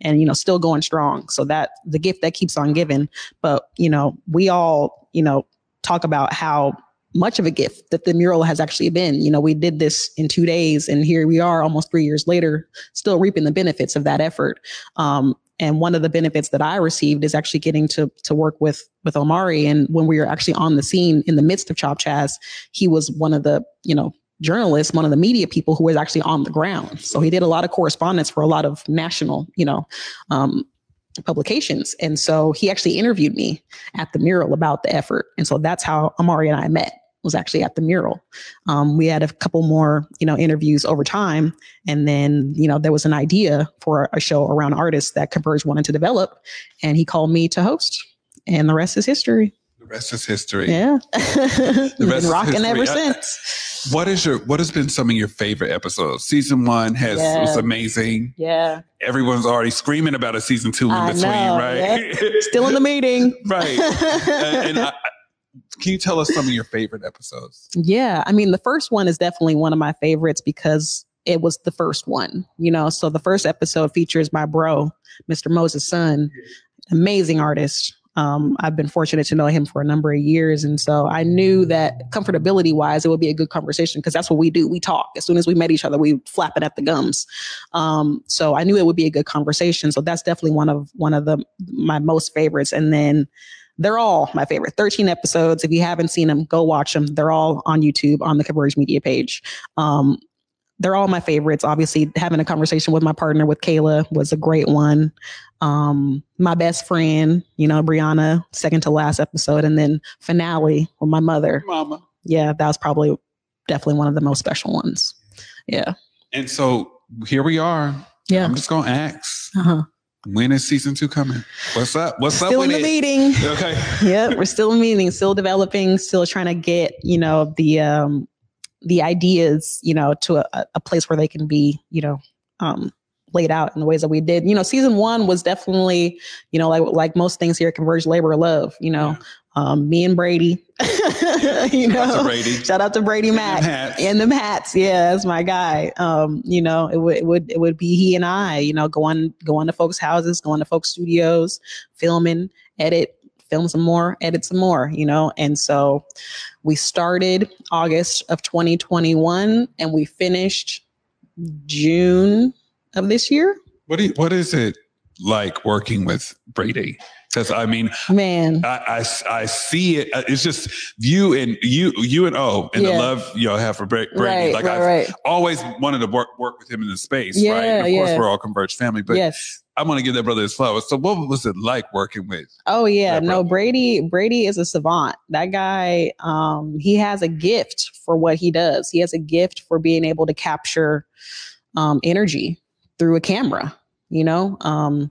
and you know, still going strong. So that the gift that keeps on giving. But you know, we all, you know, talk about how much of a gift that the mural has actually been. You know, we did this in two days, and here we are, almost three years later, still reaping the benefits of that effort. Um, and one of the benefits that I received is actually getting to to work with with Omari. And when we were actually on the scene in the midst of Chop Chaz, he was one of the you know journalists, one of the media people who was actually on the ground. So he did a lot of correspondence for a lot of national you know um, publications. And so he actually interviewed me at the mural about the effort. And so that's how Omari and I met was actually at the mural. Um, we had a couple more, you know, interviews over time. And then, you know, there was an idea for a show around artists that Converge wanted to develop. And he called me to host. And the rest is history. The rest is history. Yeah. <laughs> <laughs> We've rest been rocking ever since. What is your what has been some of your favorite episodes? Season one has Yeah. was amazing. Yeah. Everyone's already screaming about a season two in I between, know, right? Still in the meeting. <laughs> right. and, and I- can you tell us some of your favorite episodes? Yeah, I mean, the first one is definitely one of my favorites because it was the first one, you know. So the first episode features my bro, Mr. Moses Sun, amazing artist. Um, I've been fortunate to know him for a number of years, and so I knew that comfortability wise, it would be a good conversation because that's what we do. We talk. As soon as we met each other, we flapping at the gums. Um, so I knew it would be a good conversation. So that's definitely one of one of the my most favorites. And then they're all my favorite. 13 episodes. If you haven't seen them, go watch them. They're all on YouTube on the Converge Media page. Um, they're all my favorites. Obviously, having a conversation with my partner with Kayla was a great one. Um, my best friend, you know, Brianna, second to last episode, and then finale with my mother. Mama. Yeah, that was probably definitely one of the most special ones. Yeah. And so here we are. Yeah. I'm just gonna ask. Uh-huh. When is season two coming? What's up? What's Still up Still in the it? meeting. <laughs> Okay. yep, we're still meeting, still developing, still trying to get, you know, the um the ideas, you know, to a, a place where they can be, you know, um laid out in the ways that we did. You know, season one was definitely, you know, like like most things here at Converge Labor Love, you know. Um, me and Brady. <laughs> you know, Shout out to Brady. Shout out to Brady them Mack hats. and them hats. Yeah, that's my guy. Um, you know, it would it would it would be he and I. You know, going going to folks' houses, going to folks' studios, filming, edit, film some more, edit some more. You know, and so we started August of 2021, and we finished June of this year. What do you, what is it like working with Brady? Because I mean, Man, I, I, I see it. uh, It's just you and you, you and O, and the love y'all have for Brady. right, like right, I've right. always wanted to work work with him in the space, right? Yeah, And of course, we're all converged family, but yes. I want to give that brother his flowers. So, what was it like working with? Oh yeah, no. Brady Brady is a savant. That guy um he has a gift for what he does. He has a gift for being able to capture um energy through a camera, you know? Um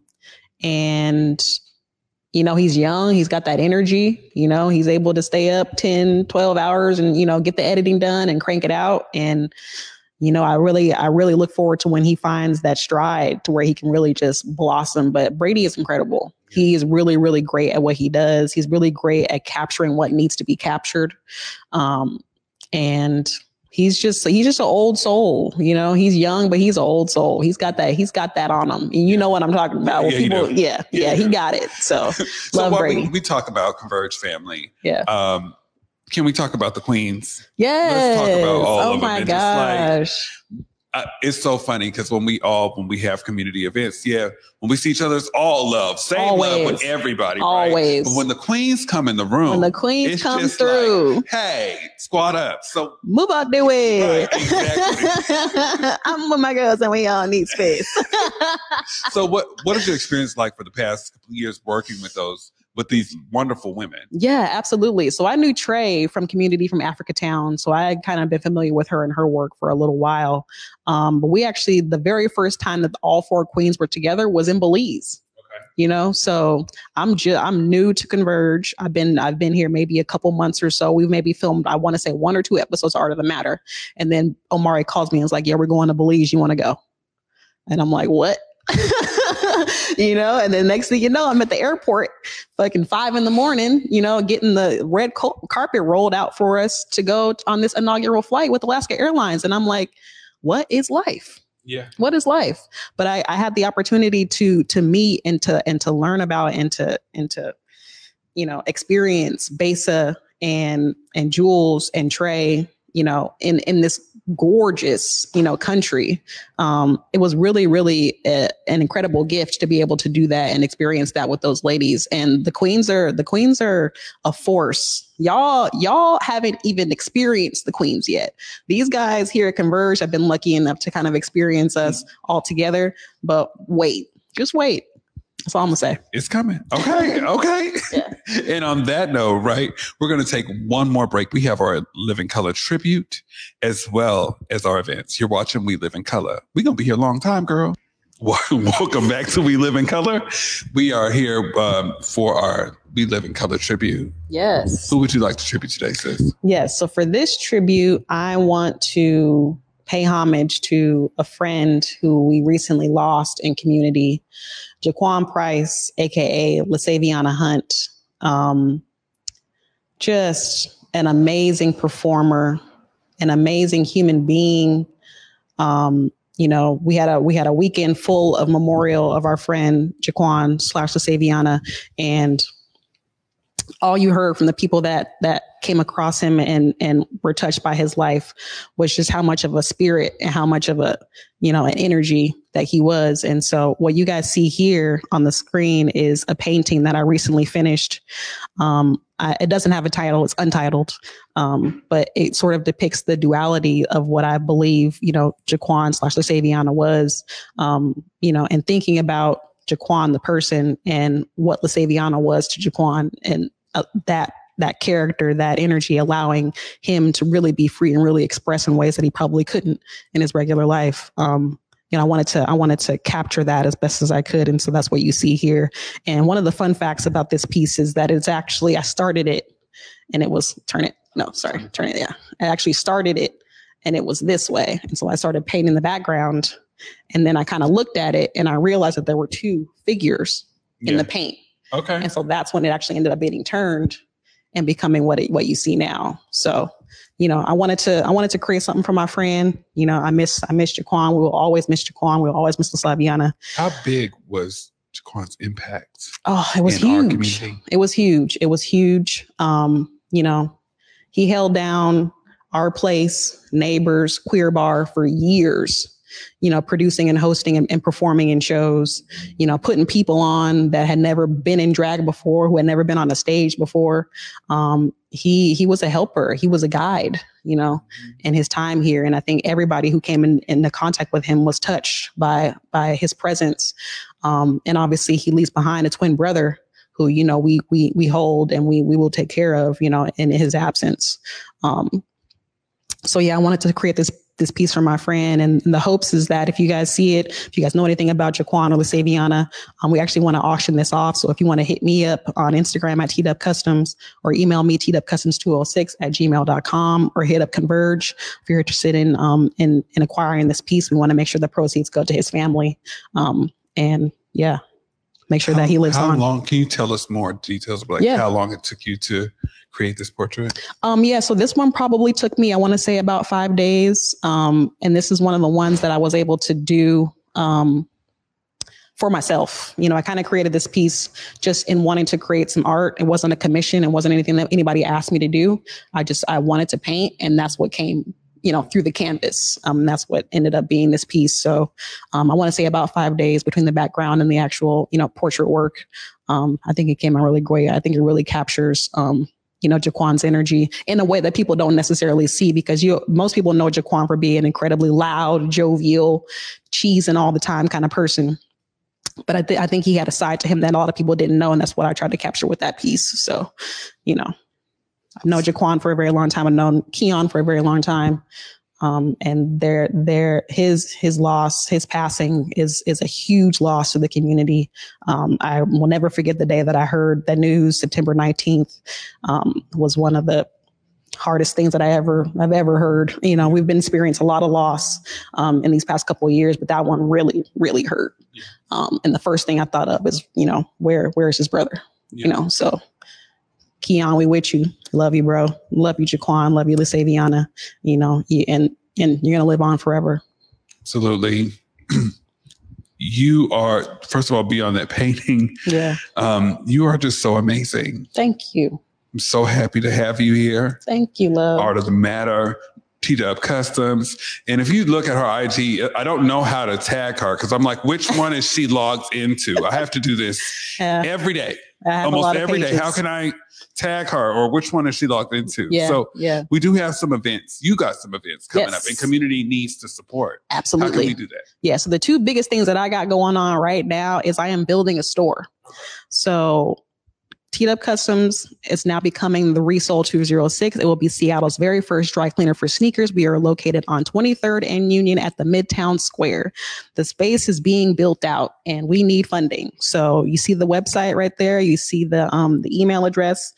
and you know, he's young, he's got that energy, you know, he's able to stay up 10, 12 hours and you know, get the editing done and crank it out and you know, I really, I really look forward to when he finds that stride to where he can really just blossom. But Brady is incredible. He is really, really great at what he does. He's really great at capturing what needs to be captured. Um, and he's just, he's just an old soul, you know, he's young, but he's an old soul. He's got that, he's got that on him. And you know what I'm talking about. Yeah, people, yeah, yeah, Yeah. he got it. So <laughs> So, Love while we, we talk about Converge family, yeah. um, can we talk about the Queens? Yes. Let's talk about all oh of them my just, like, gosh. Uh, it's so funny because when we all when we have community events, yeah, when we see each other, it's all love, same love with Always. everybody, right? Always. But when the queens come in the room, when the queens come through. like, hey, squad up. So Move out the way. Right, exactly. <laughs> I'm with my girls and we all need space. <laughs> so what what is your experience like for the past couple of years working with those with these wonderful women. Yeah, absolutely. So I knew Trey from Community from Africa Town. So I had kind of been familiar with her and her work for a little while. Um, but we actually, the very first time that all four queens were together was in Belize. You know, so I'm just I'm new to Converge. I've been I've been here maybe a couple months or so. We've maybe filmed I want to say one or two episodes of Art of the Matter, and then Omari calls me and is like, "Yeah, we're going to Belize. You want to go?" And I'm like, "What?" <laughs> <laughs> you know, and then next thing you know, I'm at the airport, fucking five in the morning, you know, getting the red co- carpet rolled out for us to go on this inaugural flight with Alaska Airlines. And I'm like, what is life? Yeah. What is life? But I, I had the opportunity to to meet and to and to learn about and to and to, you know, experience Besa and and Jules and Trey you know, in in this gorgeous, you know, country. Um, it was really, really a, an incredible gift to be able to do that and experience that with those ladies. And the queens are the queens are a force. Y'all, y'all haven't even experienced the queens yet. These guys here at Converge have been lucky enough to kind of experience us all together. But wait, just wait. That's all I'm gonna say. It's coming. Okay. <laughs> Okay. Yeah. and on that note, right, we're gonna take one more break. We have our Living Color tribute as well as our events. You're watching We Live in Color. We're gonna be here a long time, girl. <laughs> Welcome back to We Live in Color. We are here um, for our We Live in Color tribute. Yes. Who would you like to tribute today, sis? Yes. So for this tribute, I want to pay homage to a friend who we recently lost in community, Jaquan Price, aka Lasaviana Hunt. Um, just an amazing performer, an amazing human being. Um, you know, we had a we had a weekend full of memorial of our friend Jaquan slash Lasaviana, and all you heard from the people that that came across him and and were touched by his life was just how much of a spirit and how much of a you know an energy that he was. And so what you guys see here on the screen is a painting that i recently finished. Um, I, it doesn't have a title. It's untitled. Um, but it sort of depicts the duality of what i believe you know jaquan slash lasaviana was um, you know and thinking about jaquan the person and what lasaviana was to jaquan and uh, that that character, that energy, allowing him to really be free and really express in ways that he probably couldn't in his regular life. Um, you know, I wanted to I wanted to capture that as best as I could, and so that's what you see here. And one of the fun facts about this piece is that it's actually I started it, and it was turn it no sorry turn it yeah I actually started it, and it was this way, and so I started painting the background, and then I kind of looked at it, and I realized that there were two figures in the paint. Okay. And so that's when it actually ended up getting turned and becoming what it, what you see now. So, you know, I wanted to I wanted to create something for my friend. You know, I miss I miss Jaquan. We will always miss Jaquan. We will always miss Slaviana. How big was Jaquan's impact Oh, it was huge. It was huge. It was huge. Um, you know, he held down our place, neighbors, queer bar for years. You know, producing and hosting and, and performing in shows. You know, putting people on that had never been in drag before, who had never been on a stage before. Um, he he was a helper. He was a guide. You know, in his time here, and I think everybody who came in into contact with him was touched by by his presence. Um, and obviously, he leaves behind a twin brother who you know we we we hold and we we will take care of you know in his absence um so yeah i wanted to create this this piece for my friend. And the hopes is that if you guys see it if you guys know anything about Jaquan or Lasaviana, um, we actually want to auction this off. So if you want to hit me up on instagram at tdub customs or email me tdubcustoms206 at gmail.com or hit up converge. If you're interested in um in in acquiring this piece we want to make sure the proceeds go to his family. Um and yeah make sure How- that he lives how on long? Can you tell us more details about like Yeah. how long it took you to create this portrait? Um, yeah, so this one probably took me, I want to say about five days. Um, and this is one of the ones that I was able to do um, for myself. You know, I kind of created this piece just in wanting to create some art. It wasn't a commission, it wasn't anything that anybody asked me to do. I just, I wanted to paint, and that's what came. You know, through the canvas. Um, that's what ended up being this piece. So, um, I want to say about five days between the background and the actual, you know, portrait work. Um, I think it came out really great. I think it really captures, um, you know, Jaquan's energy in a way that people don't necessarily see because you most people know Jaquan for being incredibly loud, jovial, cheese and all the time kind of person. but I, th- I think he had a side to him that a lot of people didn't know, and that's what I tried to capture with that piece. So, you know, I've known Jaquan for a very long time. I've known Keon for a very long time. Um, and their their his his loss, his passing is is a huge loss to the community. Um, I will never forget the day that I heard the news. September nineteenth um, was one of the hardest things that I ever I've ever heard. You know, we've been experiencing a lot of loss um, in these past couple of years, but that one really really hurt. Um, and the first thing I thought of is, you know, where where is his brother? Yeah. You know, so Keon, we with you. Love you, bro. Love you, Jaquan. Love you, Lasaviana. You know, you, and and you're gonna live on forever. Absolutely. <clears throat> you are, first of all, beyond that painting. Yeah. Um, you are just so amazing. Thank you. I'm so happy to have you here. Thank you, love. Art of the Matter, T Dub Customs. And if you look at her IG, I don't know how to tag her because I'm like, which one is she logged into? I have to do this <laughs> Yeah, every day, I have a almost every day. How can I tag her or which one is she logged into? Yeah. So yeah. we do have some events. You got some events coming Yes. up and community needs to support. Absolutely. How can we do that? Yeah. So the two biggest things that I got going on right now is I am building a store. So T Dub Customs is now becoming the Resole 206. It will be Seattle's very first dry cleaner for sneakers. We are located on 23rd and Union at the Midtown Square. The space is being built out and we need funding. So you see the website right there. You see the um the email address.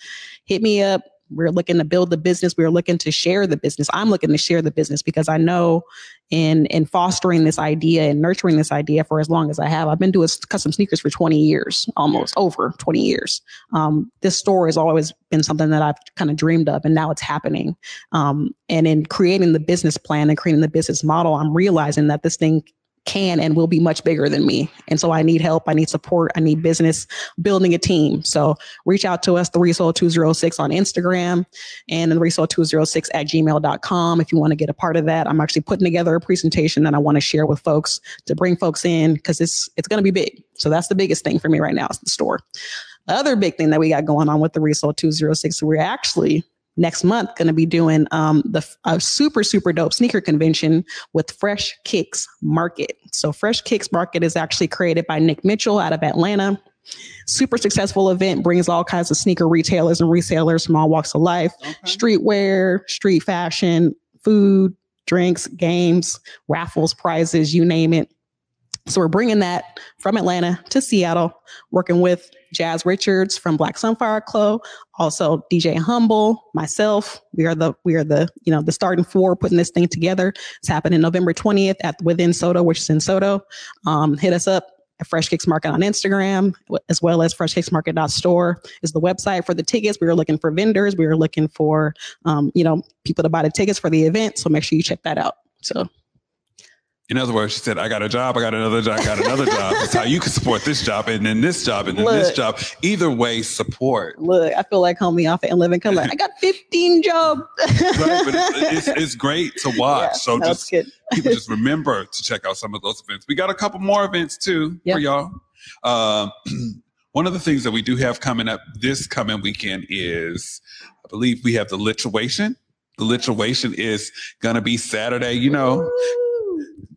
Hit me up. We're looking to build the business. We're looking to share the business. I'm looking to share the business because I know in in fostering this idea and nurturing this idea for as long as I have. I've been doing custom sneakers for 20 years, almost over 20 years. Um, this store has always been something that I've kind of dreamed of, and now it's happening. Um, and in creating the business plan and creating the business model, I'm realizing that this thing can and will be much bigger than me. And so I need help. I need support. I need business building a team. So reach out to us, the Resole 206 on Instagram and the Resole 206 at gmail.com if you want to get a part of that. I'm actually putting together a presentation that I want to share with folks to bring folks in because it's it's going to be big. So that's the biggest thing for me right now is the store. The other big thing that we got going on with the Resole 206, we're actually next month going to be doing um, the a super super dope sneaker convention with Fresh Kicks Market. So Fresh Kicks Market is actually created by Nick Mitchell out of Atlanta. Super successful event brings all kinds of sneaker retailers and resellers from all walks of life, streetwear, street fashion, food, drinks, games, raffles, prizes, you name it. So we're bringing that from Atlanta to Seattle, working with Jazz Richards from Black Sunflower Club, also DJ Humble, myself. We are the we are the you know the starting four putting this thing together. It's happening November twentieth at Within SODO, which is in SODO. Um, hit us up at Fresh Kicks Market on Instagram, as well as freshkicksmarket.store is the website for the tickets. We were looking for vendors. We were looking for um, you know people to buy the tickets for the event. So make sure you check that out. So In other words, she said, I got a job, I got another job, I got another job. That's how you can support this job and then this job and then this job. Either way, support. look, I feel like homie off at Living Color. I got 15 jobs. Right? But it's, it's, <laughs> it's great to watch. Yeah, so just good. people just remember to check out some of those events. We got a couple more events too Yeah. for y'all. Um, <clears throat> one of the things that we do have coming up this coming weekend is, I believe we have the lituation. The lituation is gonna be Saturday. You know,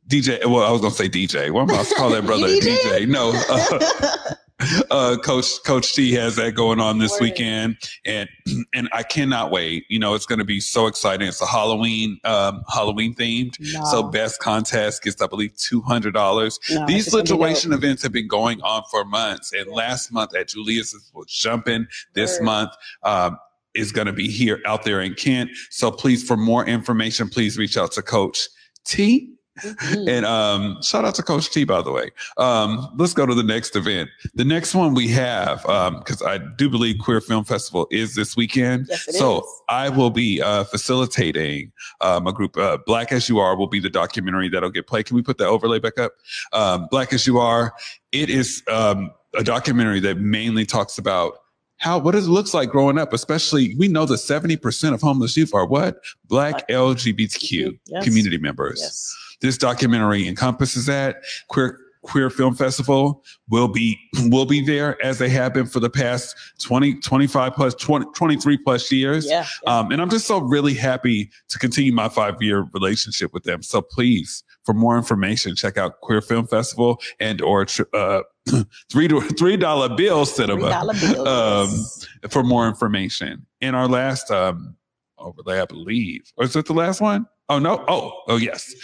DJ. Well, I was gonna say DJ. What am I supposed to call that <laughs> brother? You DJ. No. Uh, <laughs> uh, Coach Coach T has that going on this Word. weekend, and <clears throat> and I cannot wait. You know, it's going to be so exciting. It's a Halloween um, Halloween themed. No. So best contest gets, I believe, two hundred dollars. No, These it's gonna be dope. lituation events have been going on for months, and last month at Julius was jumping. This Word. month. Um, is going to be here out there in Kent. So please, for more information, please reach out to Coach T. Mhm. And um, shout out to Coach T, by the way. Um, let's go to the next event. The next one we have, because I do believe Queer Film Festival is this weekend. Yes, so is. I will be uh, facilitating um, a group. Uh, Black as You Are will be the documentary that'll get played. Can we put that overlay back up? Um, Black as You Are. It is um, a documentary that mainly talks about how what it looks like growing up. Especially, we know that seventy percent of homeless youth are what Black Black. LGBTQ Yes. community members Yes. This documentary encompasses that queer queer film festival will be will be there as they have been for the past 20 25 plus 20, 23 plus years Yeah. um, and i'm just so really happy to continue my five year relationship with them so please for more information check out queer film festival and or uh, <clears throat> three three dollar bill cinema $3 um, bills. for more information. In our last um, overlay, I believe, or is it the last one? Oh no! Oh oh yes.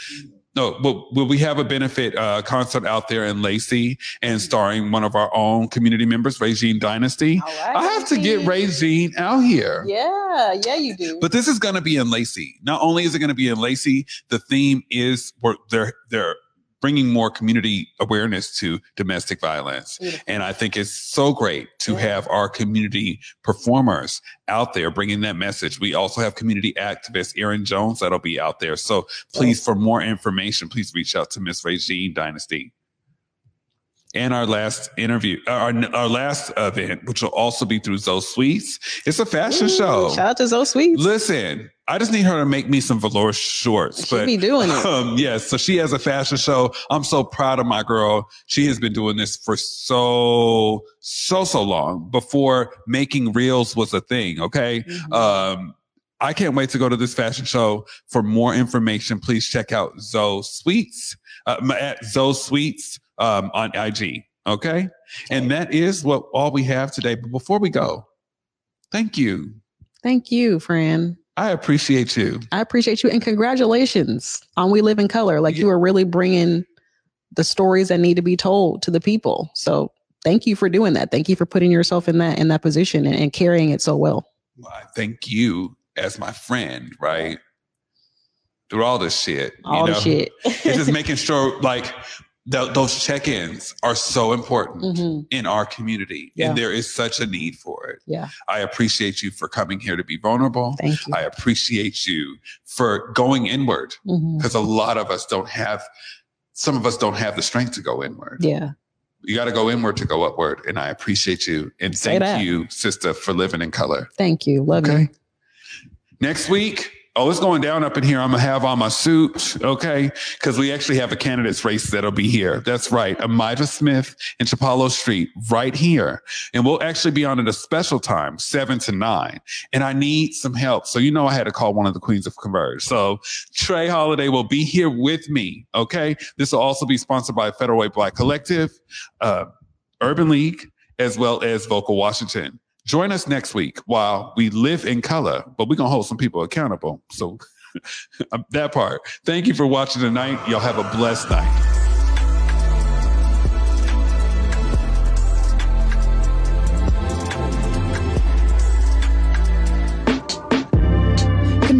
No, but will we have a benefit uh, concert out there in Lacey and starring one of our own community members, Regine Dynasty? Right, I have to get Regine. Out here. Yeah, yeah, you do. But this is going to be in Lacey. Not only is it going to be in Lacey, the theme is we're, they're they're bringing more community awareness to domestic violence. Beautiful. And I think it's so great to Yeah. have our community performers out there bringing that message. We also have community activist Erin Jones that'll be out there. So please, for more information, please reach out to Miss Regine Dynasty. And our last interview, uh, our, our last event, which will also be through Zoe Sweets. It's a fashion Ooh, show. Shout out to Zoe Sweets. Listen, I just need her to make me some velour shorts. She but be doing it. um, yes, so she has a fashion show. I'm so proud of my girl. She has been doing this for so, so, so long before making reels was a thing. Okay. Mhm. Um, I can't wait to go to this fashion show. For more information, please check out Zoe Sweets, uh, at Zoe Sweets, um, on IG. Okay. And that is what all we have today. But before we go, thank you. Thank you, Fran. I appreciate you. I appreciate you and congratulations on We Live in Color. Like you are really bringing the stories that need to be told to the people. So thank you for doing that. Thank you for putting yourself in that in that position and, and carrying it so well. Well, I thank you as my friend, right? Through all this shit. you All the know? shit. it's just <laughs> making sure like th- those check-ins are so important Mhm. in our community. Yeah. And there is such a need for it. Yeah. I appreciate you for coming here to be vulnerable. Thank you. I appreciate you for going inward because a lot of us don't have, some of us don't have the strength to go inward. Yeah. You got to go inward to go upward. And I appreciate you. And Say thank that. you, sister, for living in color. Thank you. Love you. Okay. Next week, oh, it's going down up in here. I'm gonna have on my suit, okay? Because we actually have a candidates race that'll be here. That's right, Emijah Smith and Chipalo Street, right here, and we'll actually be on at a special time, seven to nine. And I need some help, so you know I had to call one of the queens of Converge. So Trey Holiday will be here with me, okay? This will also be sponsored by Federal Way Black Collective, uh, Urban League, as well as Vocal Washington. Join us next week while we live in color, but we're going to hold some people accountable. So <laughs> that part. Thank you for watching tonight. Y'all have a blessed night.